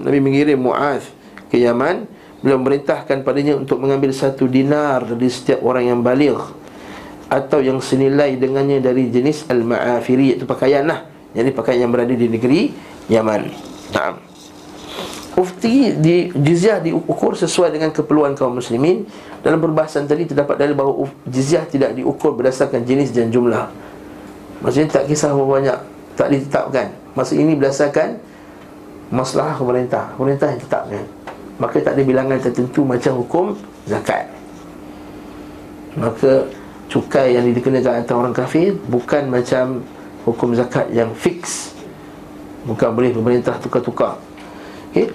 Nabi mengirim Mu'az ke Yaman beliau memerintahkan padanya untuk mengambil satu dinar dari setiap orang yang baligh atau yang senilai dengannya dari jenis al-ma'afiri iaitu pakaian lah. Jadi pakaian yang berada di negeri Yaman. Naam. Ufti di jizyah diukur sesuai dengan keperluan kaum muslimin. Dalam perbahasan tadi terdapat dalil bahawa jizyah tidak diukur berdasarkan jenis dan jumlah. Maksudnya tak kisah berapa banyak Tak ditetapkan. Maksud ini berdasarkan Masalah pemerintah. Pemerintah yang tetapkan. Maka tak ada bilangan tertentu macam hukum zakat. Maka cukai yang dikenakan antara orang kafir Bukan macam hukum zakat yang fix Bukan boleh pemerintah tukar-tukar Okay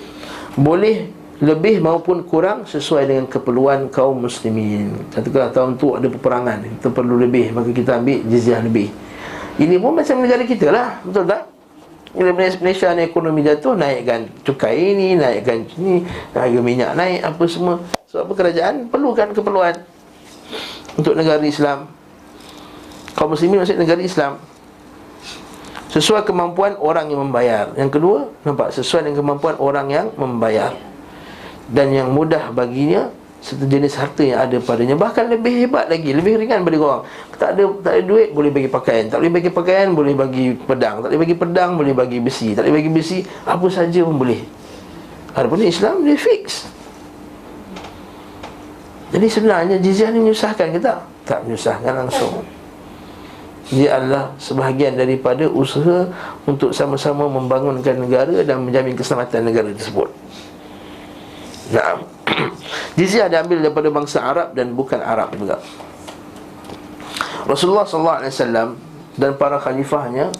boleh lebih maupun kurang sesuai dengan keperluan kaum muslimin. Katakanlah tahun tu ada peperangan, kita perlu lebih, maka kita ambil jizyah lebih. Ini pun macam negara kita lah, betul tak? Bila Malaysia ni ekonomi jatuh, naikkan cukai ini, naikkan ini, harga minyak naik, apa semua. Sebab apa kerajaan perlukan keperluan untuk negara Islam. Kaum muslimin maksud negara Islam. Sesuai kemampuan orang yang membayar. Yang kedua, nampak sesuai dengan kemampuan orang yang membayar. Dan yang mudah baginya Satu jenis harta yang ada padanya. Bahkan lebih hebat lagi, lebih ringan bagi orang. Tak ada tak ada duit, boleh bagi pakaian. Tak boleh bagi pakaian, boleh bagi pedang. Tak boleh bagi pedang, boleh bagi besi. Tak boleh bagi besi, apa saja pun boleh. Adapun Islam, dia fix Jadi sebenarnya jizyah ni menyusahkan ke tak? Menyusahkan langsung dia adalah sebahagian daripada usaha untuk sama-sama membangunkan negara dan menjamin keselamatan negara tersebut. Nah, [CLEARS THROAT] jizyah diambil daripada bangsa Arab dan bukan Arab juga. Rasulullah wasallam dan para khalifahnya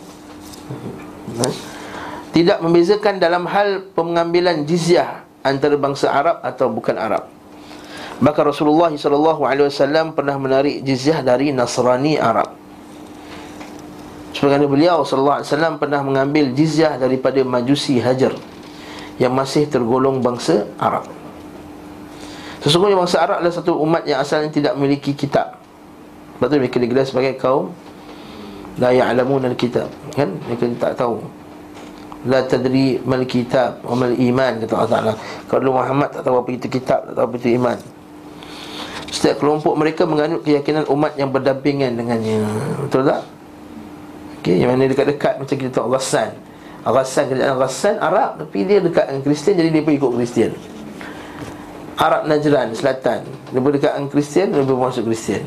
Tidak membezakan dalam hal pengambilan jizyah antara bangsa Arab atau bukan Arab. Maka Rasulullah SAW pernah menarik jizyah dari Nasrani Arab. Sebagaimana beliau SAW pernah mengambil jizyah daripada Majusi Hajar yang masih tergolong bangsa Arab. Sesungguhnya bangsa Arab adalah satu umat yang asalnya tidak memiliki kitab. Sebab tu mereka digelar sebagai kaum La ya'lamun al-kitab Kan? Mereka tak tahu La tadri mal kitab Wa mal iman Kata Allah Ta'ala Kalau Muhammad tak tahu apa itu kitab Tak tahu apa itu iman Setiap kelompok mereka menganut keyakinan umat yang berdampingan dengannya. Betul tak? Okay, yang mana dekat-dekat macam kita tahu Ghassan. Ghassan, kerajaan Ghassan Arab Tapi dia dekat dengan Kristian Jadi dia pun ikut Kristian. Arab Najran, Selatan. Dia pun dekat dengan Kristian Dia pun masuk Kristian.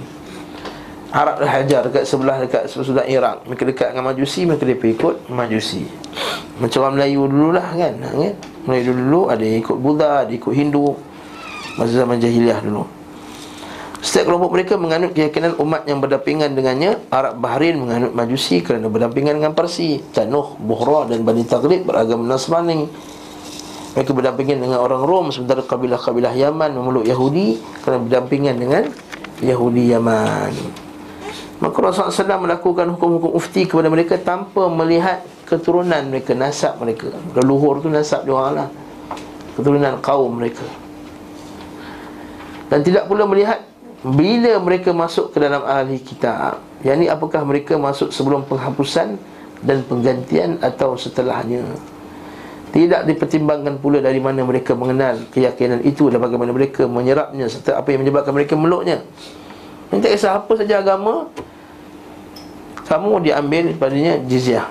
Arab Hajar dekat sebelah dekat sebelah Iraq. Mereka dekat dengan Majusi mereka dia ikut Majusi. Macam orang Melayu dululah kan? Kan? Melayu dulu ada yang ikut Buddha ada yang ikut Hindu. Masa zaman jahiliah dulu Setiap kelompok mereka menganut keyakinan umat yang berdampingan dengannya Arab Bahrain menganut Majusi kerana berdampingan dengan Parsi Tanuh, Buhra dan Bani Taghlib beragama Nasrani Mereka berdampingan dengan orang Rom Sementara kabilah-kabilah Yaman memeluk Yahudi Kerana berdampingan dengan Yahudi Yaman Maka Rasulullah SAW melakukan hukum-hukum ufti kepada mereka tanpa melihat keturunan mereka, nasab mereka. Leluhur tu nasab dia orang lah. Keturunan kaum mereka. Dan tidak pula melihat bila mereka masuk ke dalam ahli kitab. Yang ini apakah mereka masuk sebelum penghapusan dan penggantian atau setelahnya. Tidak dipertimbangkan pula dari mana mereka mengenal keyakinan itu dan bagaimana mereka menyerapnya serta apa yang menyebabkan mereka meluknya. Tak kisah apa saja agama Kamu diambil padanya jizyah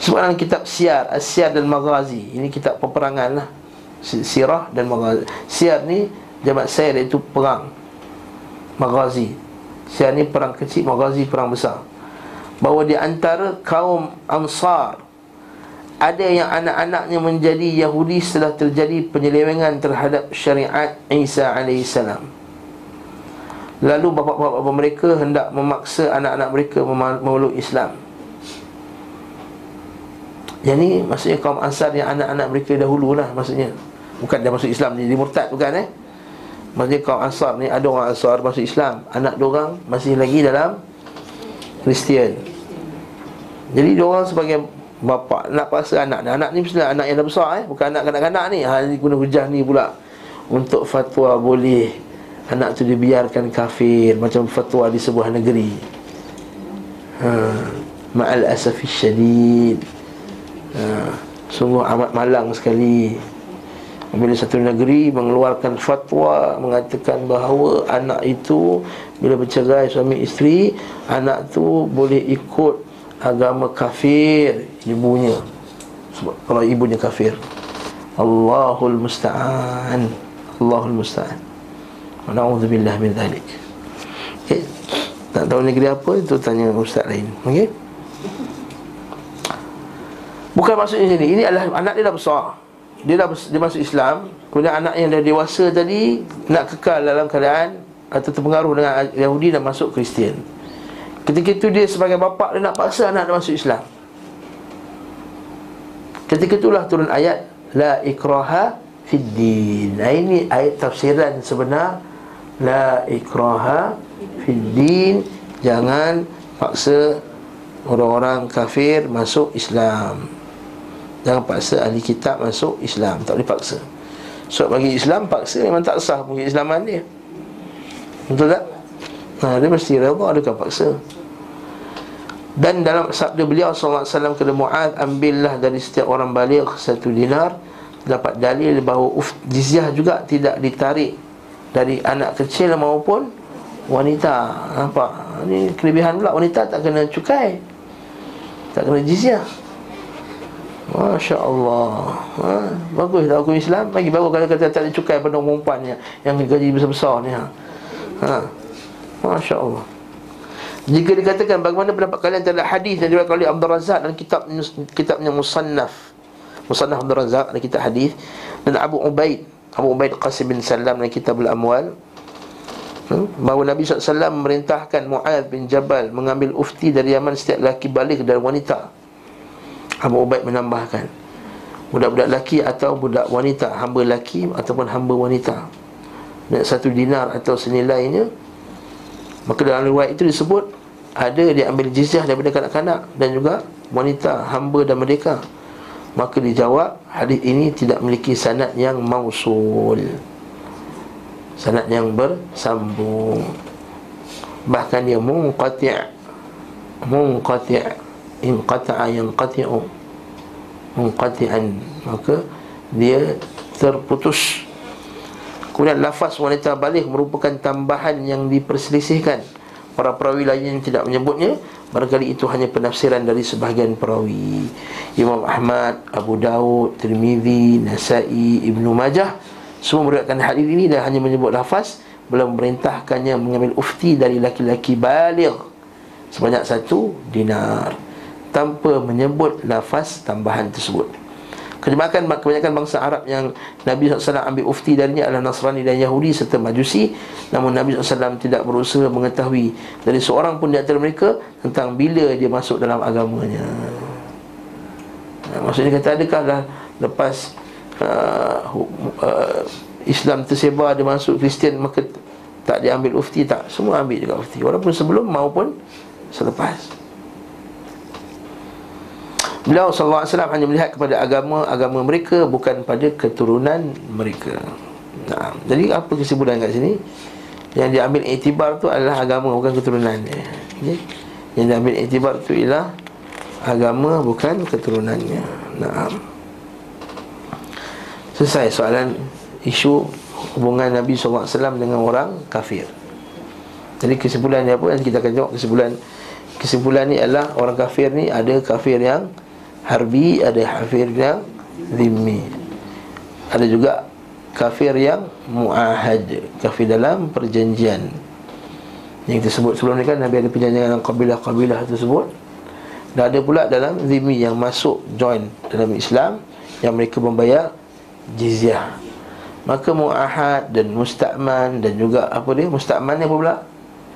Sebab dalam kitab Siar Siar dan Maghazi Ini kitab peperangan lah Sirah dan Maghazi Siar ni Jamat Sair iaitu perang Maghazi. Siar ni perang kecil Maghazi perang besar. Bahawa di antara kaum Ansar Ada yang anak-anaknya menjadi Yahudi Setelah terjadi penyelewengan terhadap syariat Isa alaihissalam Lalu bapa-bapa mereka hendak memaksa anak-anak mereka memeluk Islam. Ni maksudnya kaum Ansar yang anak-anak mereka dahulu lah maksudnya. Bukan dia masuk Islam jadi murtad bukan eh Maksudnya kaum Ansar ni ada orang Ansar masuk Islam Anak orang masih lagi dalam Kristian. Jadi orang sebagai bapa nak paksa anak ni. Anak ni mesti anak yang dah besar eh. Bukan anak kanak-kanak ni. Ha ni guna hujah ni pula Untuk fatwa boleh Anak tu dibiarkan kafir Macam fatwa di sebuah negeri. Ha. Ma'al asafi syadid. Ha. Sungguh amat malang sekali Bila satu negeri mengeluarkan fatwa Mengatakan bahawa anak itu Bila bercerai suami isteri Anak tu boleh ikut agama kafir Ibunya. Sebab kalau ibunya kafir. Allahul musta'an. Allahul musta'an. Na'udzubillah min dhalik. Okay. Tak tahu negeri apa Itu tanya ustaz lain. Okay. Bukan maksudnya sini. Ini adalah anak dia dah besar Dia dah dia masuk Islam Kemudian anak yang dah dewasa tadi Nak kekal dalam keadaan Atau terpengaruh dengan Yahudi Dan masuk Kristian. Ketika itu dia sebagai bapa Dia nak paksa anak dia masuk Islam. Ketika itulah turun ayat La ikraha fid din Ini ayat tafsiran sebenar. La ikraha fid din Jangan paksa orang-orang kafir masuk Islam Jangan paksa ahli kitab masuk Islam. Tak boleh paksa. Sebab bagi Islam paksa memang tak sah bagi Islaman dia. Betul tak? Nah, dia mesti reda adakah paksa. Dan dalam sabda beliau SAW kepada Mu'ad Ambillah dari setiap orang balik satu dinar Dapat dalil bahawa uf, jizyah juga tidak ditarik dari anak kecil maupun wanita. Nampak? Ni kelebihan pula wanita tak kena cukai tak kena jizyah Masya Allah ha? Bagus tak hukum Islam Bagi baru kata kata tak ada cukai pada perempuan yang, yang gaji besar-besar ni ha? ha? Masya Allah Jika dikatakan bagaimana pendapat kalian terhadap hadis yang diriwayatkan oleh Abdul Razak dan kitab kitabnya Musannaf Musannaf Abdul Razak dan kitab hadis dan Abu Ubaid Abu Ubaid Qasim bin Salam dalam kitab Al-Amwal hmm? Bahawa Nabi SAW memerintahkan Mu'ad bin Jabal Mengambil ufti dari Yaman setiap lelaki balik dan wanita Abu Ubaid menambahkan Budak-budak laki atau budak wanita Hamba laki ataupun hamba wanita. Dan satu dinar atau senilainya Maka dalam riwayat itu disebut Ada dia ambil jizyah daripada kanak-kanak Dan juga wanita, hamba dan mereka Maka dijawab Hadis ini tidak memiliki sanad yang mausul Sanad yang bersambung. Bahkan dia munqati' Munqati' Inqata'a yang qati'u Munqati'an. Maka dia terputus. Kemudian lafaz wanita balik merupakan tambahan yang diperselisihkan. Para perawi lain yang tidak menyebutnya Barangkali itu hanya penafsiran dari sebahagian perawi. Imam Ahmad, Abu Daud, Tirmidhi, Nasai, Ibnu Majah Semua meriwayatkan hadis ini dan hanya menyebut lafaz. Belum merintahkannya mengambil ufti dari laki-laki balik Sebanyak satu dinar Tanpa menyebut lafaz tambahan tersebut. Kebanyakan, kebanyakan bangsa Arab yang Nabi SAW ambil ufti darinya adalah Nasrani dan Yahudi serta Majusi. Namun Nabi SAW tidak berusaha mengetahui dari seorang pun di antara mereka Tentang bila dia masuk dalam agamanya. Maksudnya kata adakah dah lepas uh, uh, Islam tersebar dia masuk Kristian maka tak diambil ufti tak. Semua ambil juga ufti. Walaupun sebelum maupun selepas Beliau SAW hanya melihat kepada agama-agama mereka Bukan pada keturunan mereka. Nah, Jadi apa kesimpulan kat sini? Yang diambil itibar tu adalah agama bukan keturunan. Okay? Yang diambil itibar tu ialah Agama bukan keturunannya. Nah. Selesai soalan isu hubungan Nabi SAW dengan orang kafir. Jadi kesimpulan dia apa? Nanti kita akan tengok kesimpulan. Kesimpulan ni adalah orang kafir ni ada kafir yang harbi ada kafir yang zimmi. Ada juga kafir yang muahad kafir dalam perjanjian. Yang kita sebut sebelum ni kan Nabi ada perjanjian dengan kabilah-kabilah tersebut. Dan ada pula dalam zimmi yang masuk join dalam Islam yang mereka membayar jizyah. Maka muahad dan musta'man dan juga apa dia? Musta'man ni apa pula?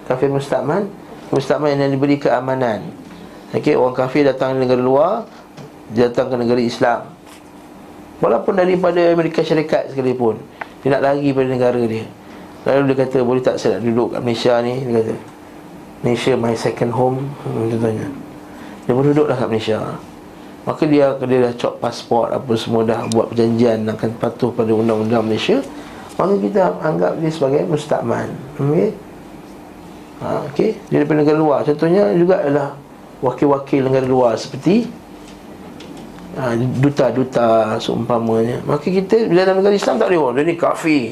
Kafir musta'man? Musta'man yang diberi keamanan. Okey, orang kafir datang dari negara luar dia datang ke negara Islam. Walaupun daripada Amerika Syarikat sekalipun Dia nak lari pada negara dia. Lalu dia kata boleh tak saya nak duduk kat Malaysia ni? Dia kata Malaysia my second home hmm, Contohnya. Dia pun duduklah kat Malaysia. Maka dia dia dah cop pasport apa semua dah buat perjanjian akan patuh pada undang-undang Malaysia. Maka kita anggap dia sebagai mustakman Okey? Ha, okay. Dia daripada negara luar. Contohnya juga adalah Wakil-wakil negara luar Seperti ha, duta-duta seumpamanya. Maka kita bila dalam negara Islam tak boleh dia ni kafir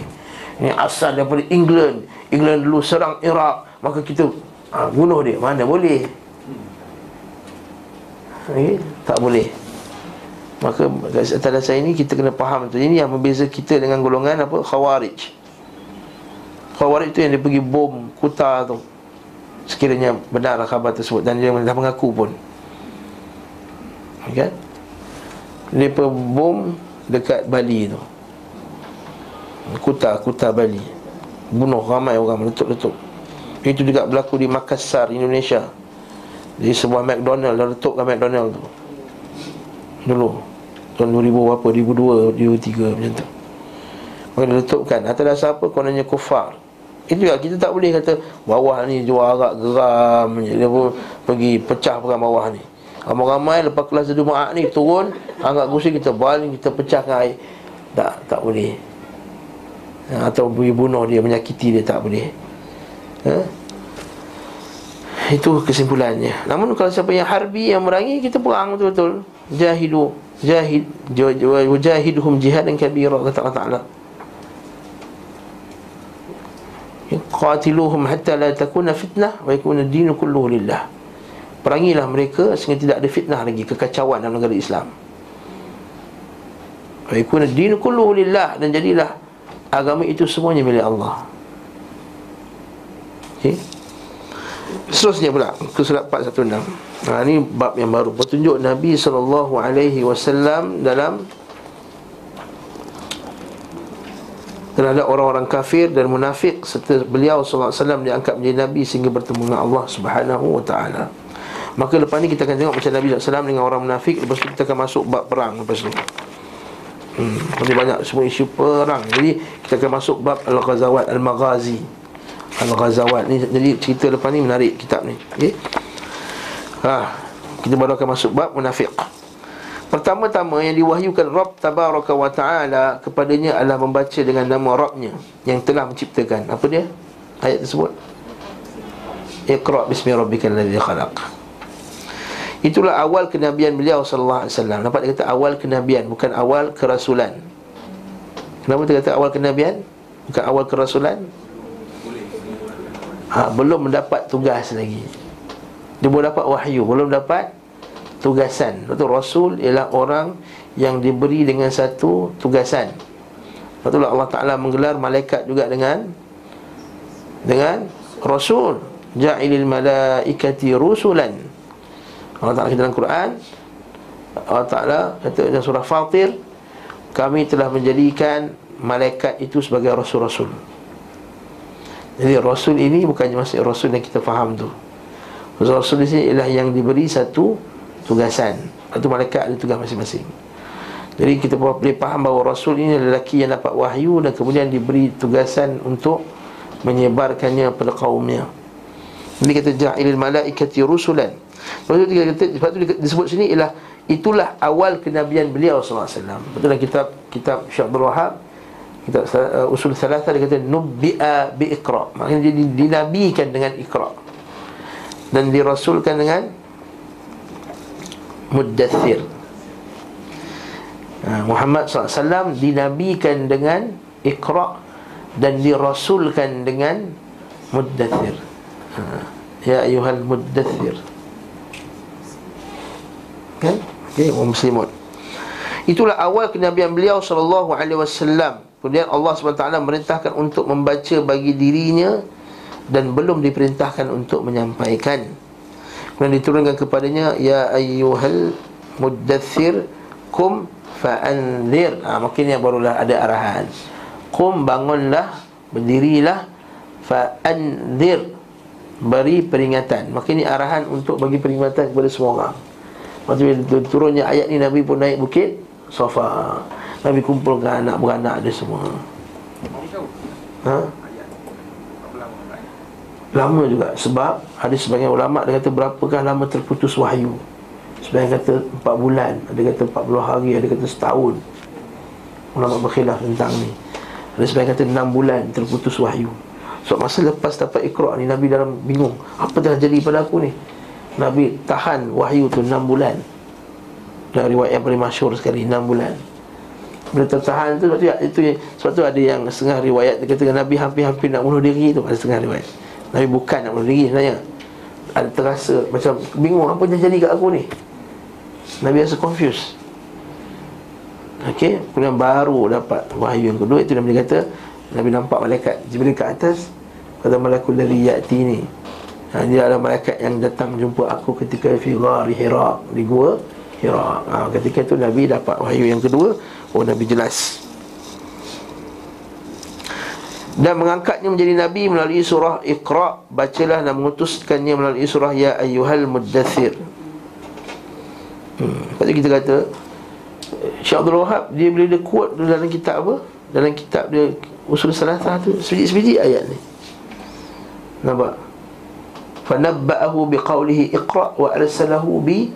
ni asal daripada England. England dulu serang Iraq. Maka kita ha, bunuh dia. Mana boleh? Okay? tak boleh. Maka atas saya ini kita kena faham tu. Ini yang membeza kita dengan golongan apa? Khawarij. Khawarij tu yang dia pergi bom kuta tu. Sekiranya benar khabar tersebut. Dan dia dah mengaku pun. Okay? Mereka bom dekat Bali tu. Kuta, Kuta Bali. Bunuh ramai orang meletup-letup Itu juga berlaku di Makassar, Indonesia. Di sebuah McDonald Dah letupkan McDonald tu. Dulu. Tahun 2000 berapa, 2002, 2003 macam tu. Maka dia letupkan. Atas dasar apa, kononnya kufar. Itu juga kita tak boleh kata Bawah ni jual arak geram Dia pun pergi pecah pegang bawah ni Ramai-ramai lepas kelas Jumaat ni turun Angkat kursi kita baling kita pecahkan air. Tak, tak boleh. Ha, Atau boleh bunuh dia, menyakiti dia tak boleh. Ha? Itu kesimpulannya. Namun kalau siapa yang harbi, yang merangi Kita perang betul-betul Jahidu Jahid Wajahidhum jihad dan kabira Kata Allah Ta'ala. Qatiluhum hatta la takuna fitnah Wa yakuna dinu kulluhu lillah Perangilah mereka sehingga tidak ada fitnah lagi Kekacauan dalam negara Islam. Waikuna din kulluhu lillah Dan jadilah agama itu semuanya milik Allah. Okay Seterusnya pula ke surat 416 ha, Ini bab yang baru. Petunjuk Nabi SAW dalam Terhadap orang-orang kafir dan munafik Serta beliau SAW diangkat menjadi Nabi Sehingga bertemu dengan Allah Subhanahu Wa Taala. Maka lepas ni kita akan tengok macam Nabi SAW dengan orang munafik Lepas tu kita akan masuk bab perang lepas tu hmm, Masih banyak semua isu perang. Jadi kita akan masuk bab Al-Ghazawat Al-Maghazi. Al-Ghazawat ni Jadi cerita depan ni menarik kitab ni. Okay? ha, Kita baru akan masuk bab Munafiq Pertama-tama yang diwahyukan Rabb Tabaraka wa Ta'ala Kepadanya adalah membaca dengan nama Rabbnya Yang telah menciptakan. Apa dia? Ayat tersebut? Iqra' bismi rabbikal ladzi khalaq Itulah awal kenabian beliau sallallahu alaihi wasallam. Nampak dia kata awal kenabian bukan awal kerasulan. Kenapa dia kata awal kenabian? Bukan awal kerasulan? Ha, belum mendapat tugas lagi. Dia belum dapat wahyu, belum dapat tugasan. Betul rasul ialah orang yang diberi dengan satu tugasan. Betul Allah Taala menggelar malaikat juga dengan dengan rasul. Ja'ilil malaikati rusulan. Allah Ta'ala kata dalam Quran Allah Ta'ala kata dalam surah Fatir Kami telah menjadikan malaikat itu sebagai rasul-rasul. Jadi rasul ini bukannya masih rasul yang kita faham tu. Rasul-rasul ini ialah yang diberi satu tugasan Itu malaikat ada tugas masing-masing. Jadi kita boleh faham bahawa Rasul ini lelaki yang dapat wahyu Dan kemudian diberi tugasan untuk Menyebarkannya pada kaumnya. Ini kata ja'ilil malaikati rusulan Lepas dia kata sebab tu disebut sini ialah itulah awal kenabian beliau wasallam. Betul dalam kitab kitab Syekh Abdul Wahab kitab uh, usul salasa dia kata nubbi'a bi iqra. Maknanya dia dinabikan dengan iqra. Dan dirasulkan dengan muddathir. Ha, Muhammad SAW dinabikan dengan iqra dan dirasulkan dengan muddathir. Ha, ya ayuhal muddathir. Kan? Okey, orang muslimun. Itulah awal kenabian beliau sallallahu alaihi wasallam. Kemudian Allah SWT merintahkan untuk membaca bagi dirinya dan belum diperintahkan untuk menyampaikan. Kemudian diturunkan kepadanya ya ayyuhal muddathir kum fa'anzir. Ha, mungkin yang barulah ada arahan. Kum bangunlah, berdirilah fa'anzir. Beri peringatan. Maka ini arahan untuk bagi peringatan kepada semua orang. Lepas tu turunnya ayat ni Nabi pun naik bukit Sofa Nabi kumpulkan anak beranak dia semua. Ha? Lama juga. Sebab ada sebagian ulama' Dia kata berapakah lama terputus wahyu? Sebagian kata 4 bulan Ada kata 40 hari Ada kata setahun. Ulama' berkhilaf tentang ni. Ada sebagian kata 6 bulan terputus wahyu. So masa lepas dapat ikra' ni Nabi dalam bingung Apa telah jadi pada aku ni Nabi tahan wahyu tu 6 bulan. Dan riwayat yang paling masyur sekali 6 bulan. Bila tertahan tu sebab tu, itu, sebab tu ada yang setengah riwayat Dia kata Nabi hampir-hampir nak bunuh diri tu Ada setengah riwayat. Nabi bukan nak bunuh diri sebenarnya Ada terasa macam bingung apa yang jadi kat aku ni? Nabi rasa confused. Okey, kemudian baru dapat wahyu yang kedua Itu Nabi kata Nabi nampak malaikat Jibril kat atas Kata malaikat dari ya'ti ni ha, Dia adalah malaikat yang datang jumpa aku ketika fi ghari Hira Di gua Hira. Ha, Ketika itu Nabi dapat wahyu yang kedua. Oh Nabi jelas. Dan mengangkatnya menjadi Nabi melalui surah Iqra. Bacalah dan mengutuskannya melalui surah Ya Ayyuhal Muddathir. Hmm. Lepas kita kata Syekh Abdul Wahab Dia bila dia dalam kitab apa? Dalam kitab dia Usul Salatah tu Sebiji-sebiji ayat ni. Nampak fanabba'ahu biqawlihi iqra' wa arsalahu bi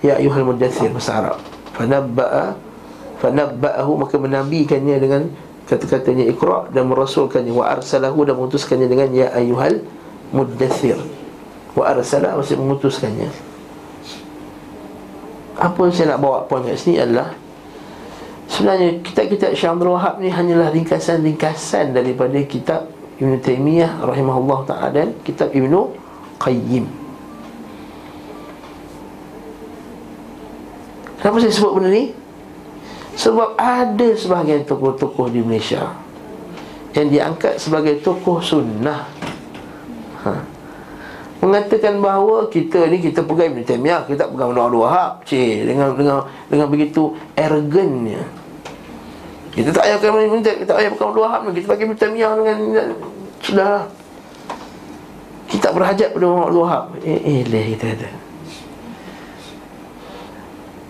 ya ayyuhal mudaththir bahasa Arab fanabba'a fanabba'ahu maka menabikannya dengan kata-katanya iqra' dan merasulkannya wa arsalahu dan mengutuskannya dengan ya ayyuhal mudaththir wa arsala maksud mengutuskannya apa yang saya nak bawa poin kat sini adalah Sebenarnya kitab-kitab Syekh Abdul Wahab ni hanyalah ringkasan-ringkasan daripada kitab Ibn Taymiyah rahimahullah ta'ala dan kitab Ibn Qayyim Kenapa saya sebut benda ni? Sebab ada sebahagian tokoh-tokoh di Malaysia Yang diangkat sebagai tokoh sunnah ha. Mengatakan bahawa kita ni kita pegang Ibn Taymiyah Kita tak pegang Abdul Wahab Cik, dengan, dengan, dengan begitu arrogantnya Kita tak payah Kita tak payah pegang Abdul Wahab Kita pakai Ibn Taymiyah dengan, dengan Sudahlah kita tak berhajat pada Muhammad Wahab. Eh, eh leh kita kata.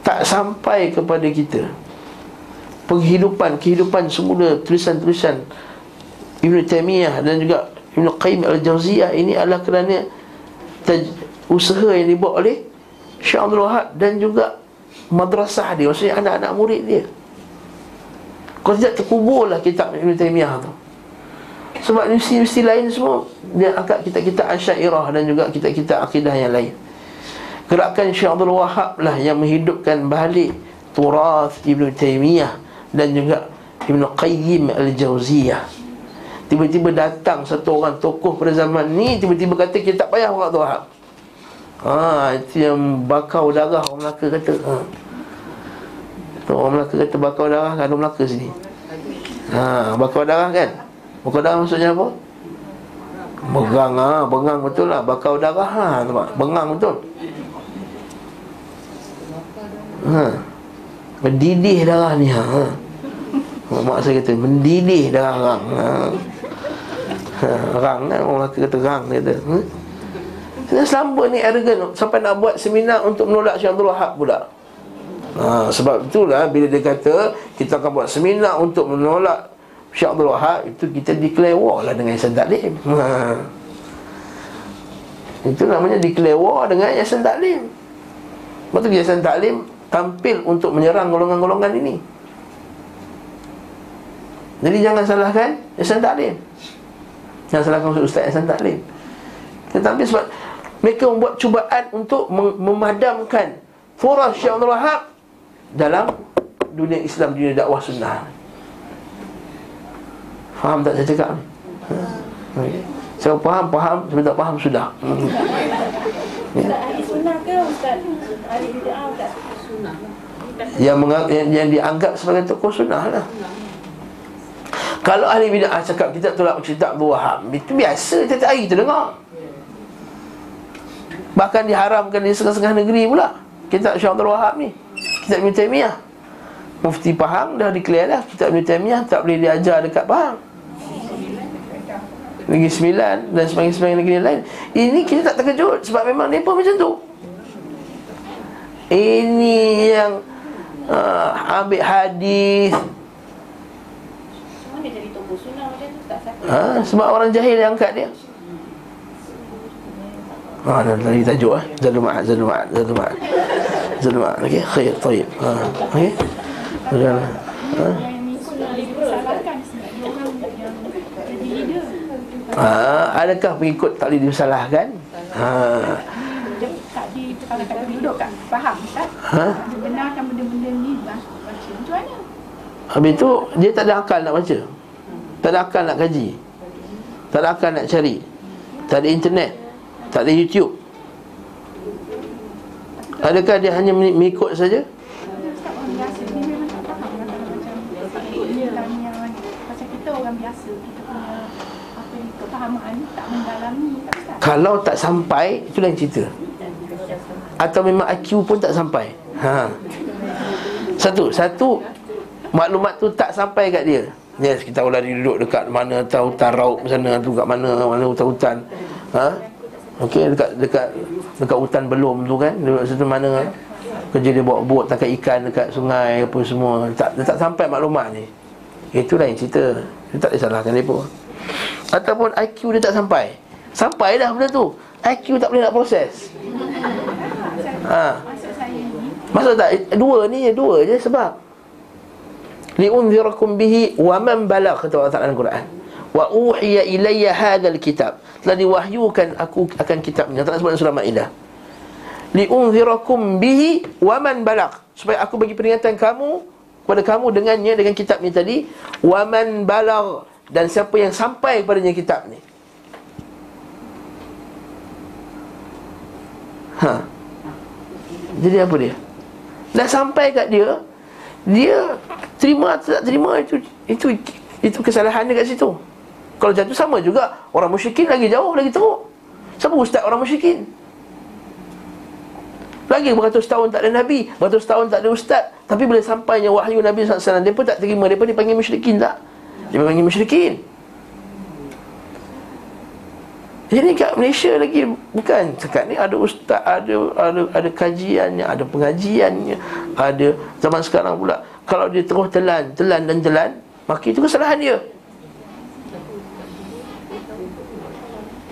Tak sampai kepada kita. Penghidupan kehidupan semula tulisan-tulisan Ibn Taymiyah dan juga Ibn Qayyim Al-Jawziyah ini adalah kerana taj- usaha yang dibuat oleh Syekh Abdul Wahab dan juga madrasah dia. Maksudnya anak-anak murid dia. Kalau tidak terkuburlah kitab Ibn Taymiyah tu sebab universiti-universiti lain semua dia angkat kitab-kitab Asyairah dan juga kitab-kitab akidah yang lain. Gerakan Syekh Abdul Wahab lah yang menghidupkan balik Turath Ibn Taymiyah dan juga Ibn Qayyim Al-Jawziyah. Tiba-tiba datang satu orang tokoh pada zaman ni Tiba-tiba kata kita tak payah tu Wahab. Ha, itu yang bakau darah orang Melaka kata. Ha. Orang Melaka kata bakau darah kan orang Melaka sini. Ha, bakau darah kan Darah maksudnya apa? Bengang ha, bengang betul lah Bakau darah ha, nampak? bengang betul Ha. Mendidih darah ni ha. ha. Mak saya kata mendidih darah rang. Ha. ha. Rang kan orang Melaka kata rang dia kata. Ha. Selamba ni arrogant sampai nak buat seminar untuk menolak Syekh Abdul Wahab pula. Ha, sebab itulah bila dia kata kita akan buat seminar untuk menolak Syekh Abdul Wahab itu kita declare war lah dengan Yasin Taklim. Ha. Itu namanya declare war dengan Yasin Taklim. Lepas tu Yasin Taklim tampil untuk menyerang golongan-golongan ini. Jadi jangan salahkan Yasin Taklim. Jangan salahkan Ustaz Yasin Taklim. Tetapi sebab mereka membuat cubaan untuk memadamkan Furah Syekh Abdul Wahab Dalam dunia Islam, dunia dakwah sunnah Faham tak saya cakap? Ni? Ha? Okay. Saya faham, faham, saya tak faham sudah. Hmm. Bid'ah Ustaz? Sunnah. Yang, yang, yang dianggap sebagai tokoh sunnah lah. Kalau ahli bid'ah cakap kita tolak cerita Abdul Wahab Itu biasa, tiap hari kita dengar Bahkan diharamkan di setengah-setengah negeri pula. Kitab Syekh Abdul Wahab ni. Kitab Ibn Taymiyah Mufti Pahang dah declare lah Kitab Ibn Taymiyah tak boleh diajar dekat Pahang Negeri Sembilan dan sebagainya negeri lain Ini kita tak terkejut sebab memang mereka macam tu Ini yang uh, ambil hadis ha, Sebab orang jahil yang angkat dia Ha, dah tadi tajuk eh. Zalul ma'ad, zalul ma'ad, zalul ma'ad. Zalul ma'ad. Okey, khair, tayyib. Ha, okey. Ha. Ha, adakah pengikut tak boleh disalahkan? Ha. Tak disalahkan duduk kan? Faham tak? Ha? Benarkan benda-benda ni baca macam mana? Habis tu dia tak ada akal nak baca. Tak ada akal nak kaji. Tak ada akal nak cari. Tak ada internet. Tak ada YouTube Adakah dia hanya mengikut saja? Kalau tak sampai Itu lain cerita. Atau memang IQ pun tak sampai. Ha. Satu Satu Maklumat tu tak sampai kat dia. Yes, kita lari duduk dekat mana tahu hutan rauk sana tu kat mana mana hutan-hutan. Ha? Okey dekat dekat dekat hutan belum tu kan dekat situ mana kerja dia bawa bot tangkap ikan dekat sungai apa semua. Tak dia tak sampai maklumat ni. Itu lain cerita. Dia tak disalahkan dia pun ataupun IQ dia tak sampai. Sampai dah benda tu. IQ tak boleh nak proses. Ha. Maksud tak? Dua ni dua je sebab. Liunzirakum bihi wa man balagh kata Allah Taala dalam Quran. Wa uhiya ilayya hadzal kitab. Telah diwahyukan aku akan kitab ini tak sebut surah Maidah. Liunzirakum bihi wa man balagh. Supaya aku bagi peringatan kamu kepada kamu dengannya dengan kitab ini tadi. Wa man balagh dan siapa yang sampai kepadanya kitab ni? Ha. Jadi apa dia? Dah sampai kat dia dia terima atau tak terima itu itu itu kesalahan dia kat situ. Kalau jatuh sama juga Orang musyrikin lagi jauh lagi teruk. Siapa ustaz orang musyrikin? Lagi beratus tahun tak ada Nabi Beratus tahun tak ada ustaz. Tapi bila sampainya wahyu Nabi SAW Dia pun tak terima Dia pun dipanggil musyrikin tak Dia panggil musyrikin. Jadi kat Malaysia lagi Bukan Sekat ni ada ustaz Ada ada ada kajiannya Ada pengajiannya Ada Zaman sekarang pula. Kalau dia terus telan, telan dan telan Maka itu kesalahan dia.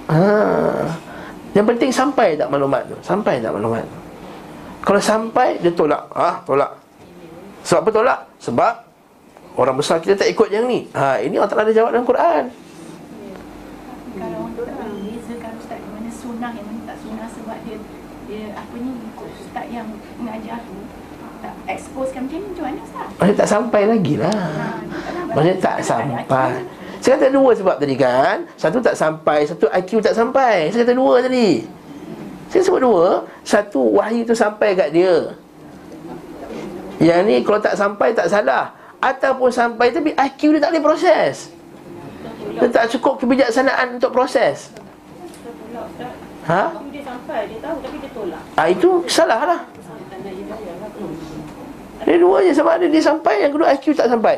Ha. Yang penting sampai tak maklumat tu Sampai tak maklumat tu. Kalau sampai, dia tolak. Ha, Tolak. Sebab apa tolak? Sebab Orang besar kita tak ikut yang ni. Ha, Ini Allah Ta'ala ada jawab dalam Quran. Kalau untuk bezakan ustaz mana sunnah yang mana tak sunnah sebab dia dia apa ni ikut ustaz yang mengajar tu tak exposekan macam ni macam mana ustaz? Maksudnya tak sampai lagi lah. Maksudnya tak sampai. Saya kata dua sebab tadi kan. Satu tak sampai Satu IQ tak sampai. Saya kata dua tadi. Saya sebut dua Satu wahyu tu sampai kat dia. Yang ni kalau tak sampai tak salah Ataupun sampai tapi IQ dia tak boleh proses Dia tak cukup kebijaksanaan untuk proses. Ha? Dia sampai, dia tahu tapi dia tolak. Ah itu salah lah. Dia dua je sama ada dia sampai Yang kedua IQ tak sampai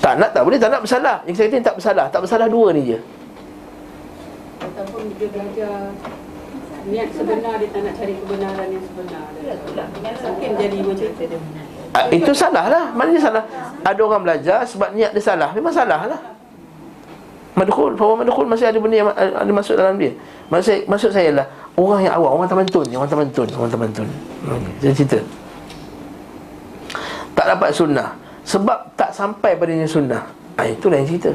tak nak. Tak boleh tak nak bersalah Yang saya kata tak bersalah Tak bersalah dua ni je Ataupun dia belajar niat sebenar dia tak nak cari kebenaran yang sebenar. Mungkin jadi macam itu. Ah, itu salah lah. Maknanya salah. Ada orang belajar sebab niat dia salah. Memang salah lah. Madkhul Bahawa madkhul masih ada benda yang ada masuk dalam dia. Maksud, maksud saya lah Orang yang awam Orang tamantun Orang tamantun Orang tamantun hmm. Saya cerita. Tak dapat sunnah. Sebab tak sampai padanya sunnah. Ah, Itulah yang cerita.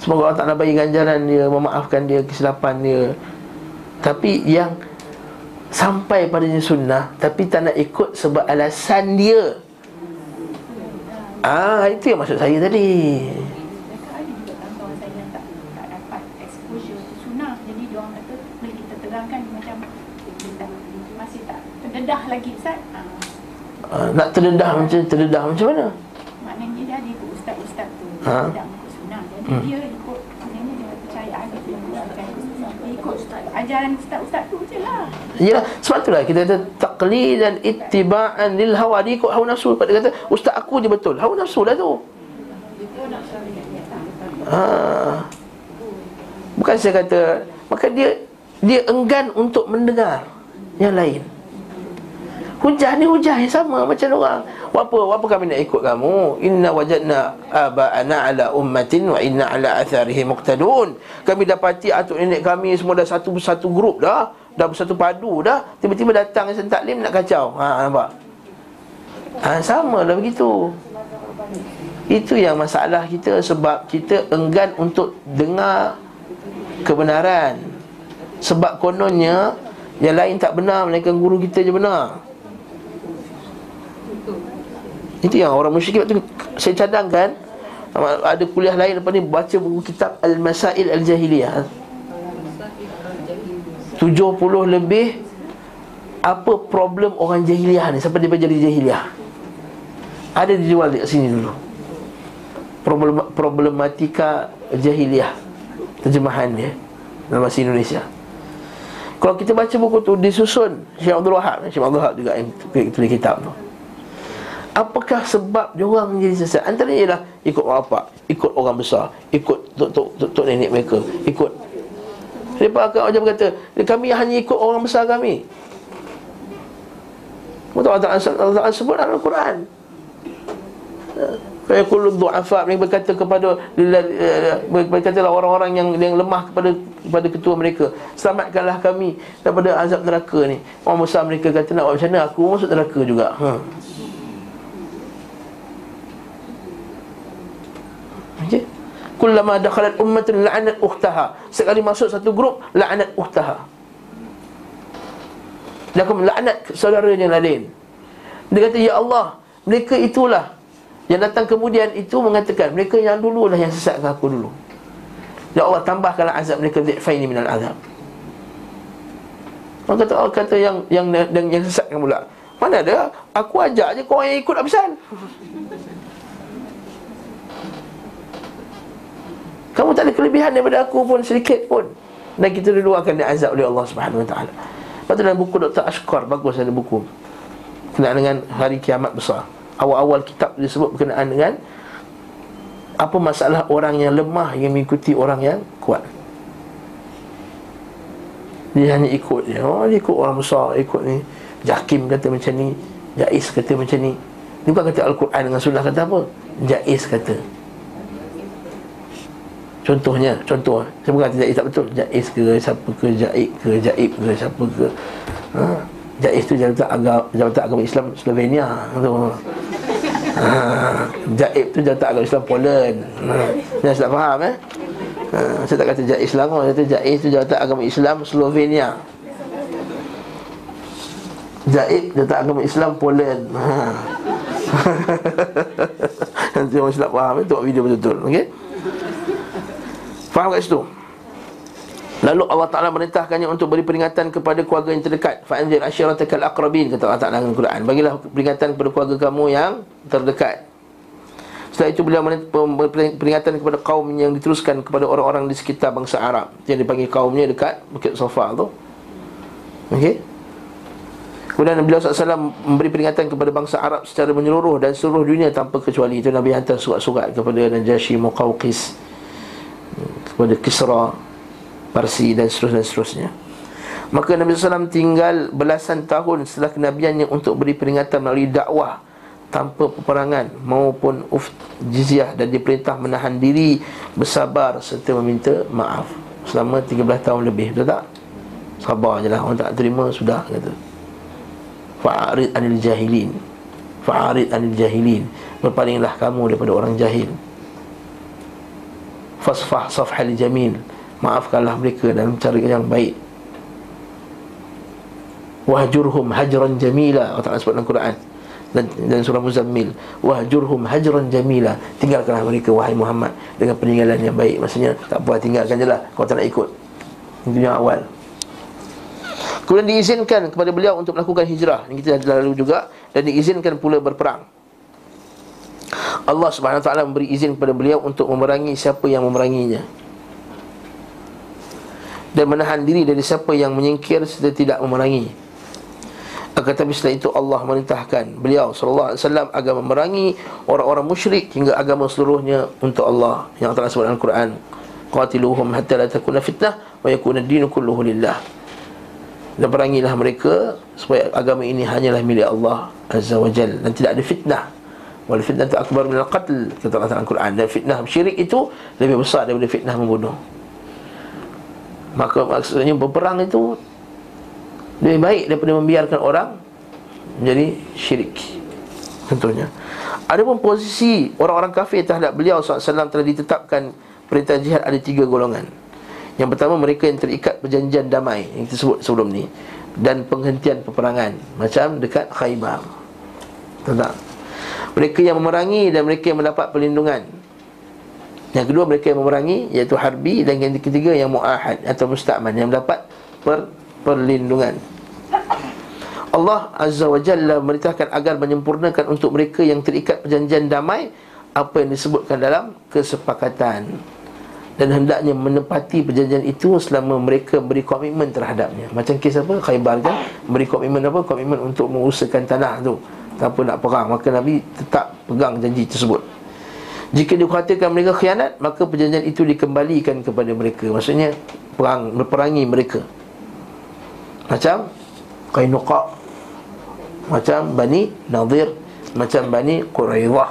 Semoga Allah Ta'ala bagi ganjaran dia Memaafkan dia Kesilapan dia Tapi yang Sampai padanya sunnah Tapi tak nak ikut sebab alasan dia Ah, itu yang maksud saya tadi terdedah lagi ustaz. Ha, ah, Nak terdedah macam Terdedah macam mana? maknanya dia ada ikut ustaz-ustaz tu. Ha? Ha? Tidak ikut sunnah. Jadi Hmm. dia ikut maknanya dia percaya ada yang bukan dia ikut ajaran ustaz-ustaz tu je lah. Yalah, sebab itulah kita kata taqlid dan ittiba'an lil hawa dia ikut hawa nafsu. Dia kata ustaz aku je betul. Hawa nafsu lah tu. Ha. Bukan saya kata maka dia dia enggan untuk mendengar yang lain. Hujah ni hujah yang sama macam orang. Apa apa kami nak ikut kamu? Inna wajadna aba'ana ala ummatin wa inna ala atharihi muqtadun. Kami dapati atuk nenek kami semua dah satu satu grup dah, dah bersatu padu dah. Tiba-tiba datang Hasan Taklim nak kacau. Ha nampak? Ha sama lah begitu. Itu yang masalah kita sebab kita enggan untuk dengar kebenaran. Sebab kononnya yang lain tak benar melainkan guru kita je benar. Itu yang orang musyrik waktu saya cadangkan ada kuliah lain lepas ni baca buku kitab Al-Masail Al-Jahiliyah. 70 lebih apa problem orang jahiliyah ni sampai dia jadi jahiliyah. Ada dijual di sini dulu. Problem, problematika jahiliyah terjemahan dia dalam bahasa Indonesia. Kalau kita baca buku tu disusun Syekh Abdul Wahab. Syekh Abdul Wahab juga yang tulis kitab tu Apakah sebab dia orang menjadi sesat? Antaranya ialah ikut orang bapak, ikut orang besar, ikut tok nenek mereka, ikut. Lepas akan orang berkata, kami hanya ikut orang besar kami. Betul Allah Ta'ala sebut dalam Al-Quran. Fa yaqulu du'afa mereka berkata kepada berkatalah orang-orang yang yang lemah kepada kepada ketua mereka, selamatkanlah kami daripada azab neraka ni. Orang besar mereka kata nak buat macam mana aku masuk neraka juga. Ha. Okey. Kullama dakhalat ummatun la'anat ukhtaha. Sekali masuk satu grup la'anat ukhtaha. Dia akan melaknat saudara yang lain. Dia kata ya Allah, mereka itulah yang datang kemudian itu mengatakan mereka yang dululah yang sesatkan aku dulu. Ya Allah tambahkanlah azab mereka dhifaini minal azab. Orang kata orang kata yang yang yang, yang sesatkan pula. Mana ada? Aku ajak je kau yang ikut habisan. Kamu tak ada kelebihan daripada aku pun sedikit pun. Dan kita dulu akan diazab oleh Allah Subhanahu Taala. Lepas tu dalam buku Dr. Ashkar Bagus ada buku. Berkenaan dengan hari kiamat besar. Awal-awal kitab disebut berkenaan dengan Apa masalah orang yang lemah Yang mengikuti orang yang kuat. Dia hanya ikut je. Oh dia ikut orang besar Ikut ni. Jakim kata macam ni Jais kata macam ni. Ini bukan kata Al-Quran dengan sunnah kata apa. Jais kata Contohnya, contoh Saya bukan kata Jais tak betul. Jais ke, siapa ke, Jaib ke, Jaib ke, siapa ke. Ha? Jais tu jabatan agama, jabatan agama Islam Slovenia tu. Ha, Jaib tu jabatan agama Islam Poland. Ha, saya tak faham eh? Ha, Saya tak kata Jais Selangor Saya kata Jais tu jabatan agama Islam Slovenia. Jaib jabatan agama Islam Poland. Ha. [LAUGHS] Nanti orang silap faham eh, Tengok video betul-betul okay? Faham kat situ? Lalu Allah Ta'ala merintahkannya untuk beri peringatan kepada keluarga yang terdekat. Fa'anzir asyiratakal aqrabin Kata Allah Ta'ala dalam Al-Quran Bagilah peringatan kepada keluarga kamu yang terdekat. Setelah itu beliau peringatan kepada kaum yang diteruskan kepada orang-orang di sekitar bangsa Arab. Yang dipanggil kaumnya dekat Bukit Sofa tu. Okey? Kemudian Nabi SAW memberi peringatan kepada bangsa Arab secara menyeluruh dan seluruh dunia tanpa kecuali. Itu Nabi hantar surat-surat kepada Najashi Muqawqis Kepada Kisra Parsi dan seterusnya, dan seterusnya. Maka Nabi SAW tinggal belasan tahun setelah kenabiannya untuk beri peringatan melalui dakwah tanpa peperangan maupun uf jizyah dan diperintah menahan diri bersabar serta meminta maaf selama 13 tahun lebih. Betul tak? Sabar je lah orang tak terima sudah kata. Fa'arid anil jahilin. Fa'arid anil jahilin. Berpalinglah kamu daripada orang jahil fasfah safhal jamil. Maafkanlah mereka dalam cara yang baik. Wahjurhum hajran jamila. Allah Ta'ala sebut dalam Quran dan, dan surah Muzammil. Wahjurhum hajran jamila. Tinggalkanlah mereka wahai Muhammad Dengan peninggalan yang baik. Maksudnya tak apa tinggalkan je lah. Kau tak nak ikut. Itu yang awal. Kemudian diizinkan kepada beliau untuk melakukan hijrah. Ini kita dah lalu juga. Dan diizinkan pula berperang Allah subhanahu ta'ala memberi izin kepada beliau Untuk memerangi siapa yang memeranginya dan menahan diri dari siapa yang menyingkir serta tidak memerangi. Akan tetapi setelah itu Allah merintahkan beliau sallallahu alaihi wasallam agar memerangi orang-orang musyrik hingga agama seluruhnya untuk Allah yang telah sebut dalam Quran. Qatiluhum hatta la takuna fitnah wa yakuna ad-din kulluhu lillah. Dan perangilah mereka supaya agama ini hanyalah milik Allah Azza wa dan tidak ada fitnah. Wal fitnah tu akbar min al-qatl kata Allah dalam Quran. Dan fitnah syirik itu lebih besar daripada fitnah membunuh. Maka maksudnya berperang itu Lebih baik daripada membiarkan orang Menjadi syirik Tentunya Ada pun posisi orang-orang kafir terhadap beliau SAW telah ditetapkan Perintah jihad ada tiga golongan Yang pertama mereka yang terikat perjanjian damai Yang kita sebut sebelum ni Dan penghentian peperangan Macam dekat Khaybar Tentang Mereka yang memerangi dan mereka yang mendapat perlindungan yang kedua mereka yang memerangi iaitu harbi dan yang ketiga yang muahad atau musta'man yang mendapat per, perlindungan. Allah Azza wa Jalla memerintahkan agar menyempurnakan untuk mereka yang terikat perjanjian damai apa yang disebutkan dalam kesepakatan dan hendaknya menepati perjanjian itu selama mereka beri komitmen terhadapnya. Macam kes apa? Khaybar kan beri komitmen apa? Komitmen untuk mengusahakan tanah tu tanpa nak perang. Maka Nabi tetap pegang janji tersebut. Jika dikatakan mereka khianat Maka perjanjian itu dikembalikan kepada mereka Maksudnya perang, berperangi mereka Macam Qainuqa Macam Bani Nadir Macam Bani Quraidah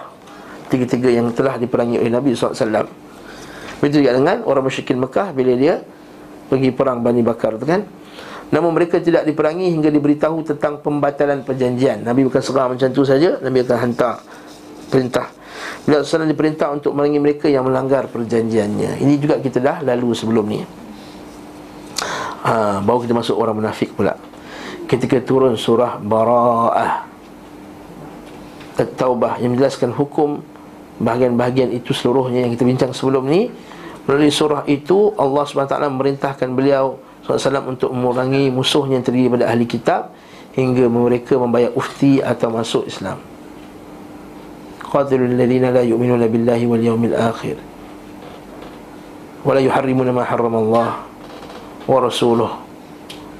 Tiga-tiga yang telah diperangi oleh Nabi SAW Begitu juga dengan orang musyrikin Mekah Bila dia pergi perang Bani Bakar tu kan Namun mereka tidak diperangi hingga diberitahu tentang pembatalan perjanjian. Nabi bukan serang macam tu saja. Nabi akan hantar perintah. Nabi SAW diperintah untuk merangi mereka yang melanggar perjanjiannya. Ini juga kita dah lalu sebelum ni. Ha, Baru kita masuk orang munafik pula. Ketika turun surah Bara'ah. At-Taubah Yang menjelaskan hukum Bahagian-bahagian itu seluruhnya yang kita bincang sebelum ni. Melalui surah itu Allah SWT memerintahkan beliau SAW untuk mengurangi musuh yang terdiri daripada ahli kitab hingga mereka membayar ufti atau masuk Islam. Qadirul ladina la yu'minuna billahi wal yawmil akhir wa la yuharrimuna ma harrama Allah wa rasuluh,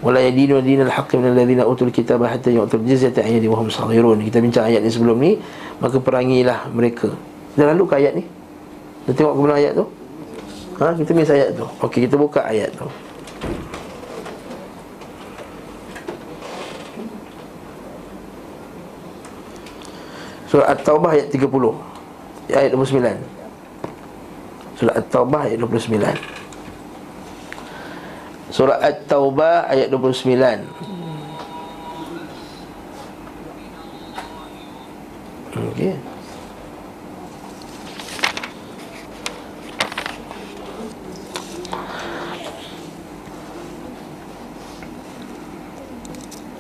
wa la yadinuna dina al-haqq min utul kitaba hatta yu'tul jizyata ayyid wa hum saghirun. Kita bincang ayat ni sebelum ni, maka perangilah mereka. Kita lalu ke ayat ni. Kita tengok kemana ayat tu. Ha, kita miss ayat tu. Okey, kita buka ayat tu. Surah At-Taubah ayat 30 Ayat 29 Surah At-Taubah ayat 29 Surah At-Taubah ayat 29 Okey.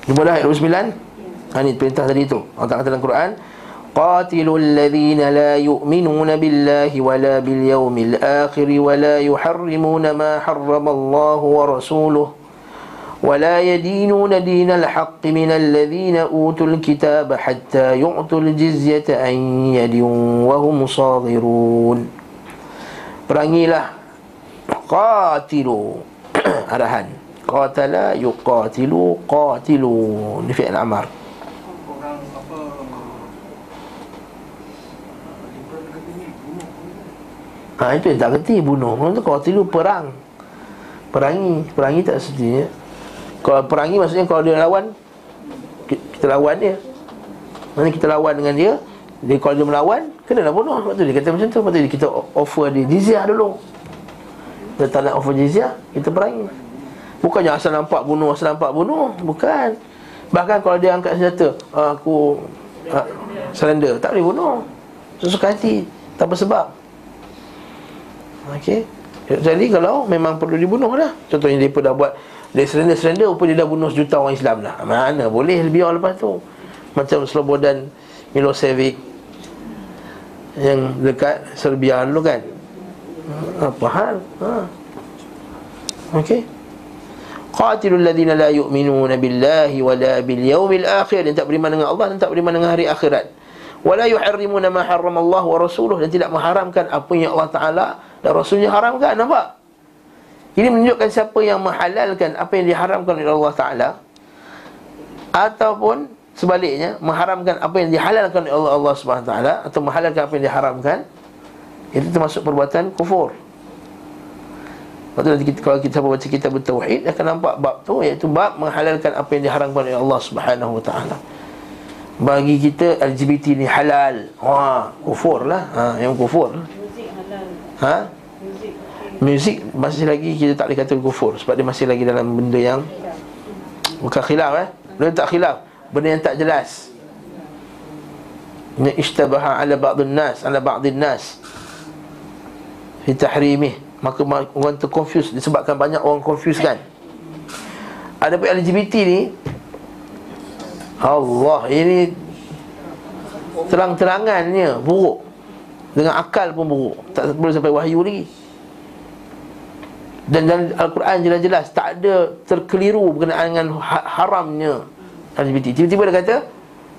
Jumpa dah ayat 29 Ha ni perintah tadi tu. Allah Ta'ala kata dalam Quran قاتلوا الذين لا يؤمنون بالله ولا باليوم الآخر ولا يحرمون ما حرم الله ورسوله ولا يدينون دين الحق من الذين أوتوا الكتاب حتى يعطوا الجزية عن يد وهم صاغرون. Perangilah Qatilu. [COUGHS] Arahan. Qatala yuqatilu Qatilu. Ini fi'il amar. Ha itu yang tak kerti bunuh. Orang tu kalau tilu perang. Perangi, perangi tak semestinya. Kalau perangi maksudnya kalau dia lawan ki- kita lawan dia. Mana kita lawan dengan dia, dia kalau dia melawan, kena lah bunuh. Sebab tu dia kata macam tu. Sebab tu kita offer dia jizyah dulu. Dia tak nak offer jizyah, kita perangi. Bukannya asal nampak bunuh, asal nampak bunuh. Bukan. Bahkan kalau dia angkat senjata, "Ah, aku uh, surrender, tak boleh bunuh. Sesuka hati, tanpa sebab. Okey. Jadi kalau memang perlu dibunuh dah. Contohnya dia dah buat dia surrender-surrender Rupa dia dah bunuh sejuta orang Islam dah. Mana boleh orang lepas tu? Macam Slobodan Milosevic Yang dekat Serbia dulu kan? Apa hal? Ha. Okey. Qatilul ladhina la yu'minuna billahi wa la bil yawmil akhir. Yang tak beriman dengan Allah dan tak beriman dengan hari akhirat. Wa la yuharrimuna ma harram Allah wa rasuluh. Dan tidak mengharamkan apa yang Allah Ta'ala dan Rasulnya haramkan Nampak? Ini menunjukkan siapa yang menghalalkan apa yang diharamkan oleh Allah Ta'ala Ataupun sebaliknya Mengharamkan apa yang dihalalkan oleh Allah, Allah SWT Atau menghalalkan apa yang diharamkan Itu termasuk perbuatan kufur Lepas tu nanti kita, kalau kita baca kitab Tauhid Akan nampak bab tu Iaitu bab menghalalkan apa yang diharamkan oleh Allah Subhanahu SWT Bagi kita LGBT ni halal Wah, kufur lah ha, Yang kufur Muzik halal. Ha? Muzik. masih lagi kita tak boleh kata kufur Sebab dia masih lagi dalam benda yang Bukan khilaf eh? Benda tak khilaf. Benda yang tak jelas. Ini ishtabaha ala ba'dun nas Ala ba'dun nas. Fi tahrimih. Maka ma- orang tu confused. Disebabkan banyak orang confused kan? Ada pun LGBT ni. Allah Ini Terang-terangannya Buruk. Dengan akal pun buruk. Tak boleh sampai wahyu lagi dan dalam Al-Quran jelas-jelas tak ada terkeliru berkenaan dengan ha- haramnya LGBT. Tiba-tiba dia kata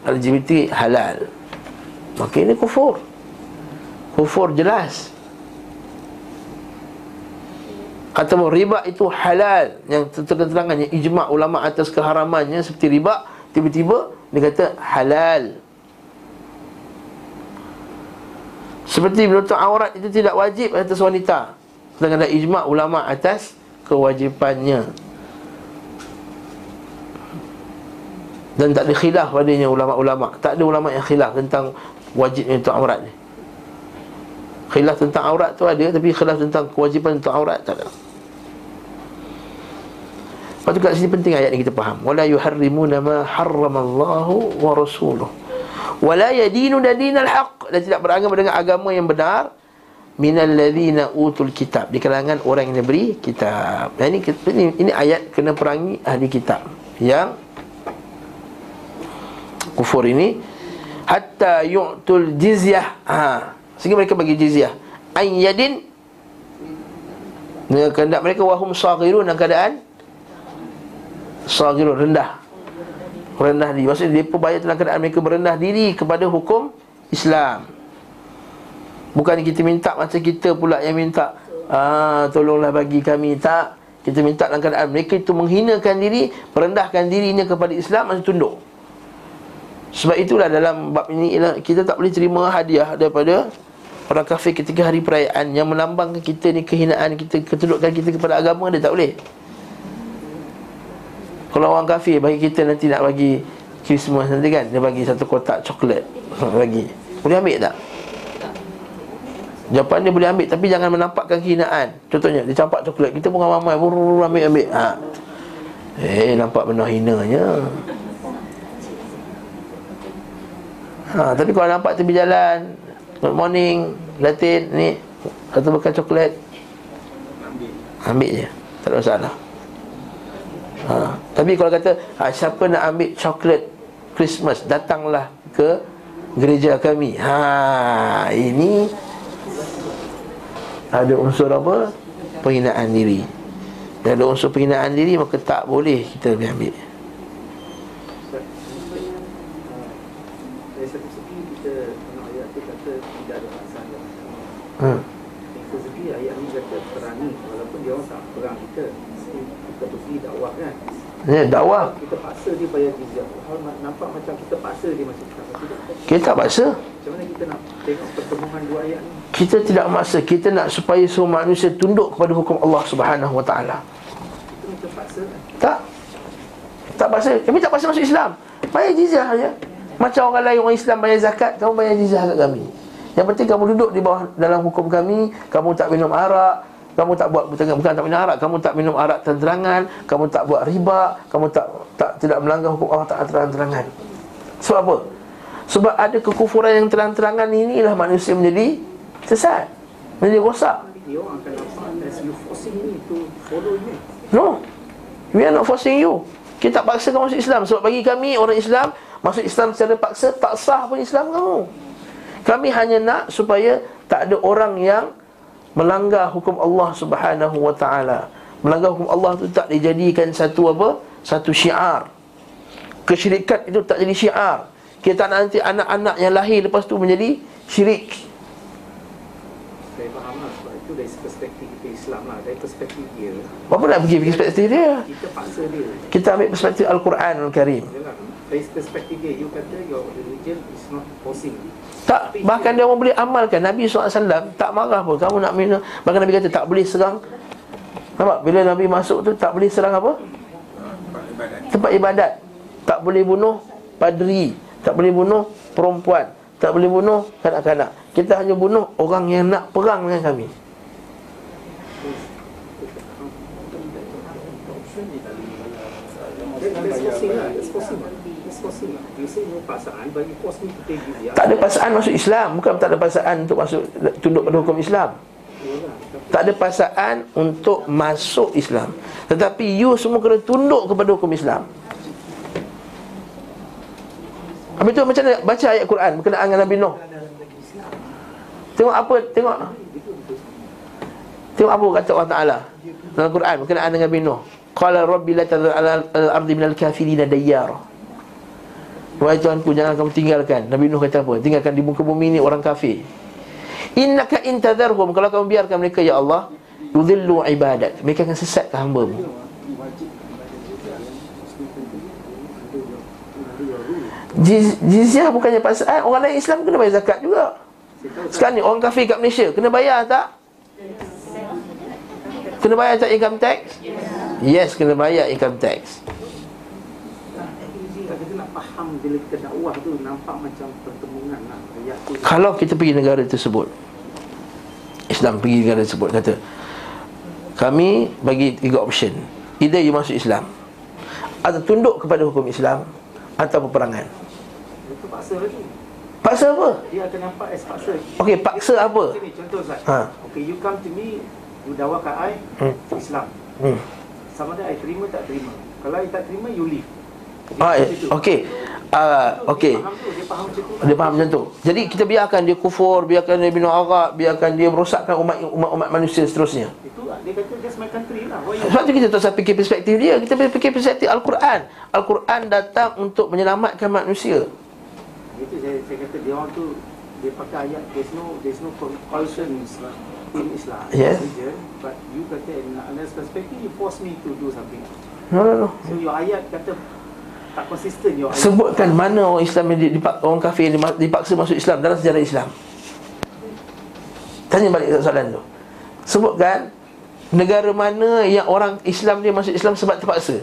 LGBT halal. Maka ini kufur. Kufur jelas. Atau riba itu halal yang terang-terangan yang ijma' ulama atas keharamannya seperti riba tiba-tiba dia kata halal. Seperti menutup aurat itu tidak wajib atas wanita. Sedangkan ada ijma' ulama atas kewajipannya. Dan tak ada khilaf padanya ulama-ulama. Tak ada ulama yang khilaf tentang wajibnya untuk aurat ni. Khilaf tentang aurat tu ada tapi khilaf tentang kewajipan untuk aurat tak ada. Lepas tu kat sini penting ayat ni kita faham. Wala yuharrimuna ma harramallahu wa rasuluh. Wala yadinu dinal haqq dan tidak beragama dengan agama yang benar minal ladzina utul kitab di kalangan orang yang diberi kitab. Dan ini ini, ini ayat kena perangi ahli kitab yang kufur ini hatta yu'tul jizyah. Ha, sehingga mereka bagi jizyah. An yadin dengan kehendak mereka wahum saghirun dalam keadaan saghirun rendah. Rendah diri. Maksudnya mereka bayar dalam keadaan mereka berendah diri kepada hukum Islam. Bukan kita minta macam kita pula yang minta ah, Tolonglah bagi kami. Tak. Kita minta dalam keadaan Mereka itu menghinakan diri Merendahkan dirinya kepada Islam Masih tunduk. Sebab itulah dalam bab ini Kita tak boleh terima hadiah daripada Orang kafir ketika hari perayaan Yang melambangkan kita ni kehinaan kita Ketundukan kita kepada agama Dia tak boleh. Kalau orang kafir bagi kita nanti nak bagi Christmas nanti kan Dia bagi satu kotak coklat [LAUGHS] Lagi Boleh ambil tak? Jawapan dia boleh ambil Tapi jangan menampakkan kehinaan Contohnya Dia campak coklat Kita pun ramai Ambil ambil ha. Eh nampak benar hinanya ha, Tapi kalau nampak tepi jalan Good morning Latin ni Atau makan coklat Ambil je Tak ada masalah ha. Tapi kalau kata ha, Siapa nak ambil coklat Christmas Datanglah ke Gereja kami Ha Ini ada unsur apa? Penghinaan diri. Kalau ada unsur penghinaan diri Maka tak boleh kita ambil ambil. Dari satu segi kita tengok ayat tu kata tidak ada paksaan dan hmm. Dari satu segi ayat ni kata perani walaupun dia orang tak perang kita mesti kita pergi dakwah kan? Ya, dakwah. Kita paksa dia bayar jizyah nampak macam kita paksa dia masuk Kita tak paksa macam mana kita nak tengok pertemuan dua ayat ni? Kita tidak maksa. Kita nak supaya semua manusia tunduk kepada hukum Allah Subhanahu Wa Taala. itu macam paksa kan? Tak. Tak paksa. Kami tak paksa masuk Islam. Bayar jizyah saja Macam orang lain orang Islam bayar zakat Kamu bayar jizyah kat kami. Yang penting kamu duduk di bawah dalam hukum kami. Kamu tak minum arak. Kamu tak buat bukan, bukan tak minum arak. Kamu tak minum arak terang-terangan. Kamu tak buat riba. Kamu tak tak tidak melanggar hukum Allah tak terang-terangan. Sebab apa? Sebab ada kekufuran yang terang-terangan Inilah manusia menjadi sesat Menjadi rosak. No. We are not forcing you. Kita tak paksa kamu masuk Islam. Sebab bagi kami orang Islam Masuk Islam secara paksa Tak sah pun Islam kamu. Kami hanya nak supaya Tak ada orang yang Melanggar hukum Allah subhanahu wa ta'ala. Melanggar hukum Allah tu tak dijadikan satu apa? Satu syiar. Kesyirikan itu tak jadi syiar Kita tak nak nanti anak-anak yang lahir lepas tu menjadi syirik. Saya faham lah sebab itu dari perspektif kita Islam lah. Dari perspektif dia Apa nak pergi perspektif dia? kita paksa dia. Kita ambil perspektif Al-Quran Al-Karim. Dari perspektif dia you kata your religion is not forcing Tak, bahkan dia orang boleh amalkan. Nabi SAW tak marah pun. Kamu nak minum? Bahkan Nabi kata tak boleh serang. Nampak? Bila Nabi masuk tu tak boleh serang apa? Tempat ibadat. Tak boleh bunuh padri Tak boleh bunuh perempuan. Tak boleh bunuh kanak-kanak. Kita hanya bunuh orang yang nak perang dengan kami. Tak ada paksaan masuk Islam. Bukan tak ada paksaan untuk masuk Tunduk pada hukum Islam. Tak ada paksaan untuk masuk Islam. Tetapi you semua kena tunduk kepada hukum Islam Habis tu macam mana? Baca ayat Quran berkenaan dengan Nabi Nuh. Tengok apa, tengok. Tengok apa kata Allah Ta'ala Dalam Quran berkenaan dengan Nabi Nuh. Qala Rabbi la tadhar ala al-ardi minal kafirina dayyara. Wahai Tuhanku jangan kamu tinggalkan. Nabi Nuh kata apa? Tinggalkan di muka bumi ini orang kafir. Innaka intadharhum Kalau kamu biarkan mereka ya Allah Yudhillu ibadat Mereka akan sesatkan hambamu Jiz- Jizyah bukannya paksaan Orang lain Islam kena bayar zakat juga Sekarang ni orang kafir kat Malaysia Kena bayar tak? Kena bayar tak income tax? Yes, kena bayar income tax tak kita nak faham bila kita dakwah tu nampak macam pertemuan lah. Ayat tu Kalau kita pergi negara tersebut Islam pergi negara tersebut Kata Kami bagi tiga option Either you masuk Islam Atau tunduk kepada hukum Islam Atau peperangan paksa lagi. Paksa apa? Dia akan nampak as paksa. Okey, paksa apa? Macam ni, contoh Ustaz. Ha. Okay, you come to me, you dakwah kat I, Hmm. Islam. Hmm. Sama ada I terima tak terima. Kalau I tak terima, you leave. Dia Ah, okey. Ah, okey. Dia faham dia macam tu. Dia faham macam tu. Jadi kita biarkan dia kufur, biarkan dia minum arak, biarkan dia merosakkan umat umat, umat manusia seterusnya. Itu lah, dia kata that's my country lah. Sebab tu kita tak usah fikir perspektif dia Kita fikir perspektif Al-Quran Al-Quran datang untuk menyelamatkan manusia Itu saya, saya kata dia orang tu dia pakai ayat there's no there's no compulsion in Islam, in Islam Yes. religion, but you kata in another perspective you force me to do something. No, no, no So your ayat kata tak konsisten your ayat. Sebutkan mana orang Islam yang dipak, Orang kafir yang dipaksa masuk Islam Dalam sejarah Islam Tanya balik soalan tu Sebutkan Negara mana yang orang Islam dia masuk Islam sebab terpaksa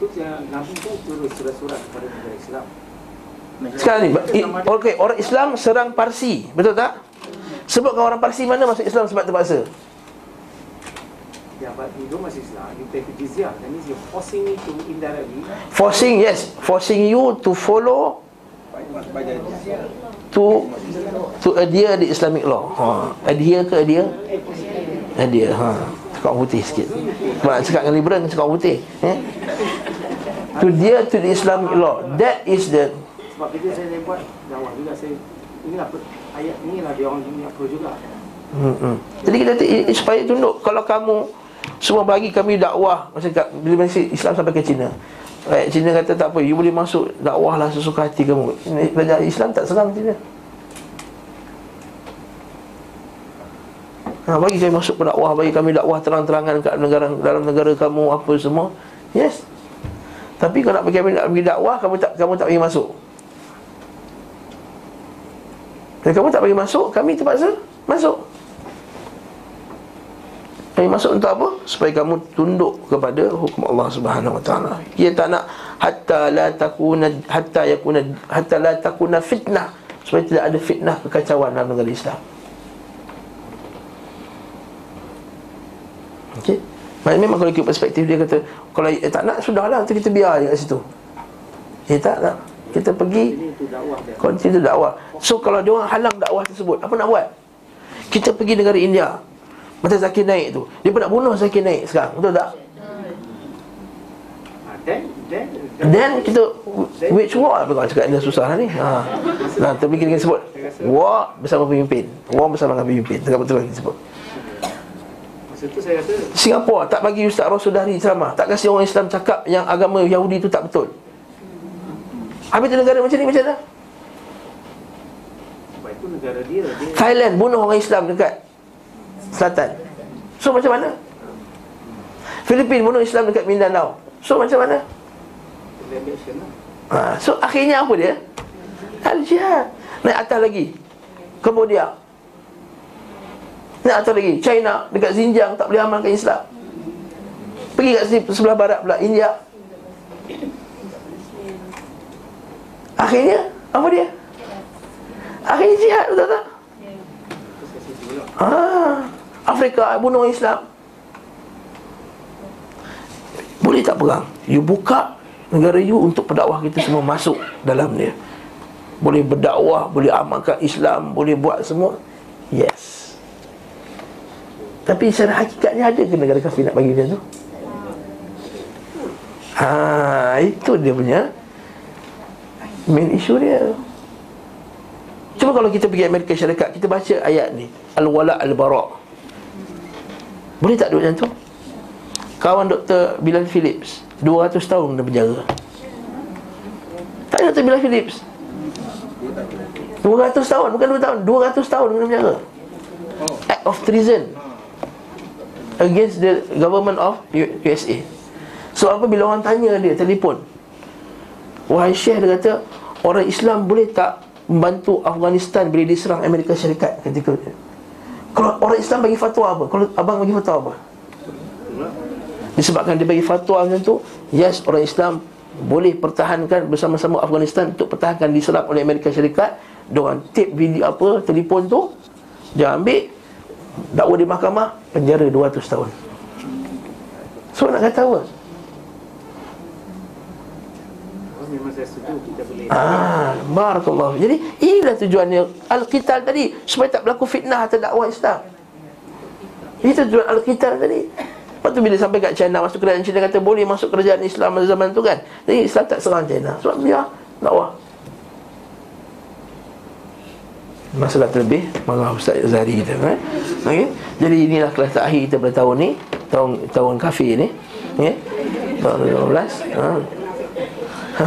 Yang Nabi surat-surat kepada negara Islam. Sekarang ni Okey, orang Islam serang Parsi Betul tak? Sebutkan orang Parsi mana masuk Islam sebab terpaksa Yeah, but you don't masuk Islam, you pay jizyah. That means you're forcing me to indirectly. Forcing, yes Forcing you to follow To To adhere the Islamic law ha. Adhere ke adhere? Adhere, ha Cakap putih sikit Sebab nak cakap dengan liberal Cakap putih eh? To adhere to the Islamic law That is the Sebab bila saya dia buat dakwah juga saya inilah ayat ni lah dia orang punya pro juga. Hmm. Jadi kita supaya tunduk kalau kamu semua bagi kami dakwah kat, bila masa Islam sampai ke China. Rakyat Cina kata tak apa, you boleh masuk dakwah lah sesuka hati kamu. Ini Kerajaan Islam tak serang Cina. Ha, bagi kami masuk ke dakwah, bagi kami dakwah terang-terangan kat negara dalam negara kamu apa semua. Yes. Tapi kalau nak bagi kami nak bagi dakwah, kamu tak kamu tak bagi masuk. Dan kamu tak bagi masuk, kami terpaksa masuk. Kami masuk untuk apa? Supaya kamu tunduk kepada hukum Allah Subhanahu Wa Taala. Dia tak nak hatta la takuna hatta yakuna hatta la takuna fitnah supaya tidak ada fitnah kekacauan dalam negara Islam. Okey. Maksudnya memang kalau ikut perspektif dia kata kalau eh, tak nak sudahlah nanti kita biar je kat situ. Eh tak tak. Kita pergi dia. Continue dakwah So kalau dia orang halang dakwah tersebut Apa nak buat? Kita pergi negara India Masa Zakir naik tu Dia pun nak bunuh Zakir naik sekarang Betul tak? Ha, then then Then kita Which war? Apa kau cakap India susah lah ni ha. Nah, tapi kita kena sebut War bersama pemimpin War bersama dengan pemimpin Tengah betul lagi sebut saya rasa Singapura tak bagi Ustaz Rasudari ceramah Tak kasih orang Islam cakap Yang agama Yahudi tu tak betul Habis tu negara macam ni macam mana? itu negara dia dia Thailand bunuh orang Islam dekat selatan. So macam mana? Filipin bunuh Islam dekat Mindanao. So macam mana? Ha, so akhirnya apa dia? Al-Jihad. Naik atas lagi. Cambodia. Naik atas lagi. China dekat Xinjiang tak boleh amalkan Islam. Pergi kat sini sebelah barat pula India. Akhirnya apa dia? Akhirnya jihad betul tak? Ah, Afrika bunuh Islam. Boleh tak perang? You buka negara you untuk pendakwah kita semua masuk dalam dia. Boleh berdakwah, boleh amalkan Islam, boleh buat semua. Yes. Tapi secara hakikatnya ada ke negara kafir nak bagi macam tu? Ha, itu dia punya main issue dia. Cuma kalau kita pergi Amerika Syarikat Kita baca ayat ni Al-Wala' Al-Bara' Boleh tak duduk macam tu? Kawan Dr. Bilal Phillips 200 tahun dalam penjara Tanya Dr. Bilal Phillips 200 tahun, bukan 2 tahun 200 tahun dalam penjara Act of treason Against the government of USA So apa bila orang tanya dia Telefon. Wahai Syekh dia kata Orang Islam boleh tak Membantu Afghanistan Bila diserang Amerika Syarikat? Ketika Kalau orang Islam bagi fatwa apa? Kalau abang bagi fatwa apa? Disebabkan dia bagi fatwa macam tu Yes orang Islam Boleh pertahankan bersama-sama Afghanistan Untuk pertahankan diserang oleh Amerika Syarikat. Diorang tape video apa Telefon tu Dia ambil Dakwa di mahkamah Penjara 200 tahun So nak kata apa Oh, Ah, barakallahu. Jadi inilah tujuannya al-qital tadi supaya tak berlaku fitnah atas dakwah Islam. Itu tujuan al-qital tadi. Lepas tu bila sampai kat China masuk kerajaan China kata boleh masuk kerajaan Islam zaman tu kan. Jadi Islam tak serang China. Sebab dia dakwah. Masalah terlebih Marah Ustaz Zahri kita kan? okay? Jadi inilah kelas terakhir kita pada tahun ni Tahun tahun kafir ni okay? Tahun 2012 ha?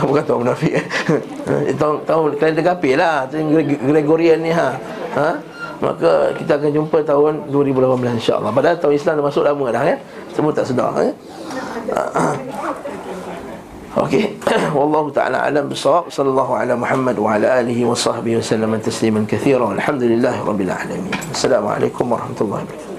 Bukan tahun munafik eh. Tahun, tahun kalender kafir lah Gregorian ni ha? ha? Maka kita akan jumpa tahun 2018 insyaAllah Padahal tahun Islam dah masuk lama dah kan Semua tak sedar eh? Okey. Wallahu taala alam bisawab. Sallallahu ala Muhammad wa ala alihi wa sahbihi wa sallam tasliman katsiran. Alhamdulillahirabbil alamin. Assalamualaikum warahmatullahi wabarakatuh.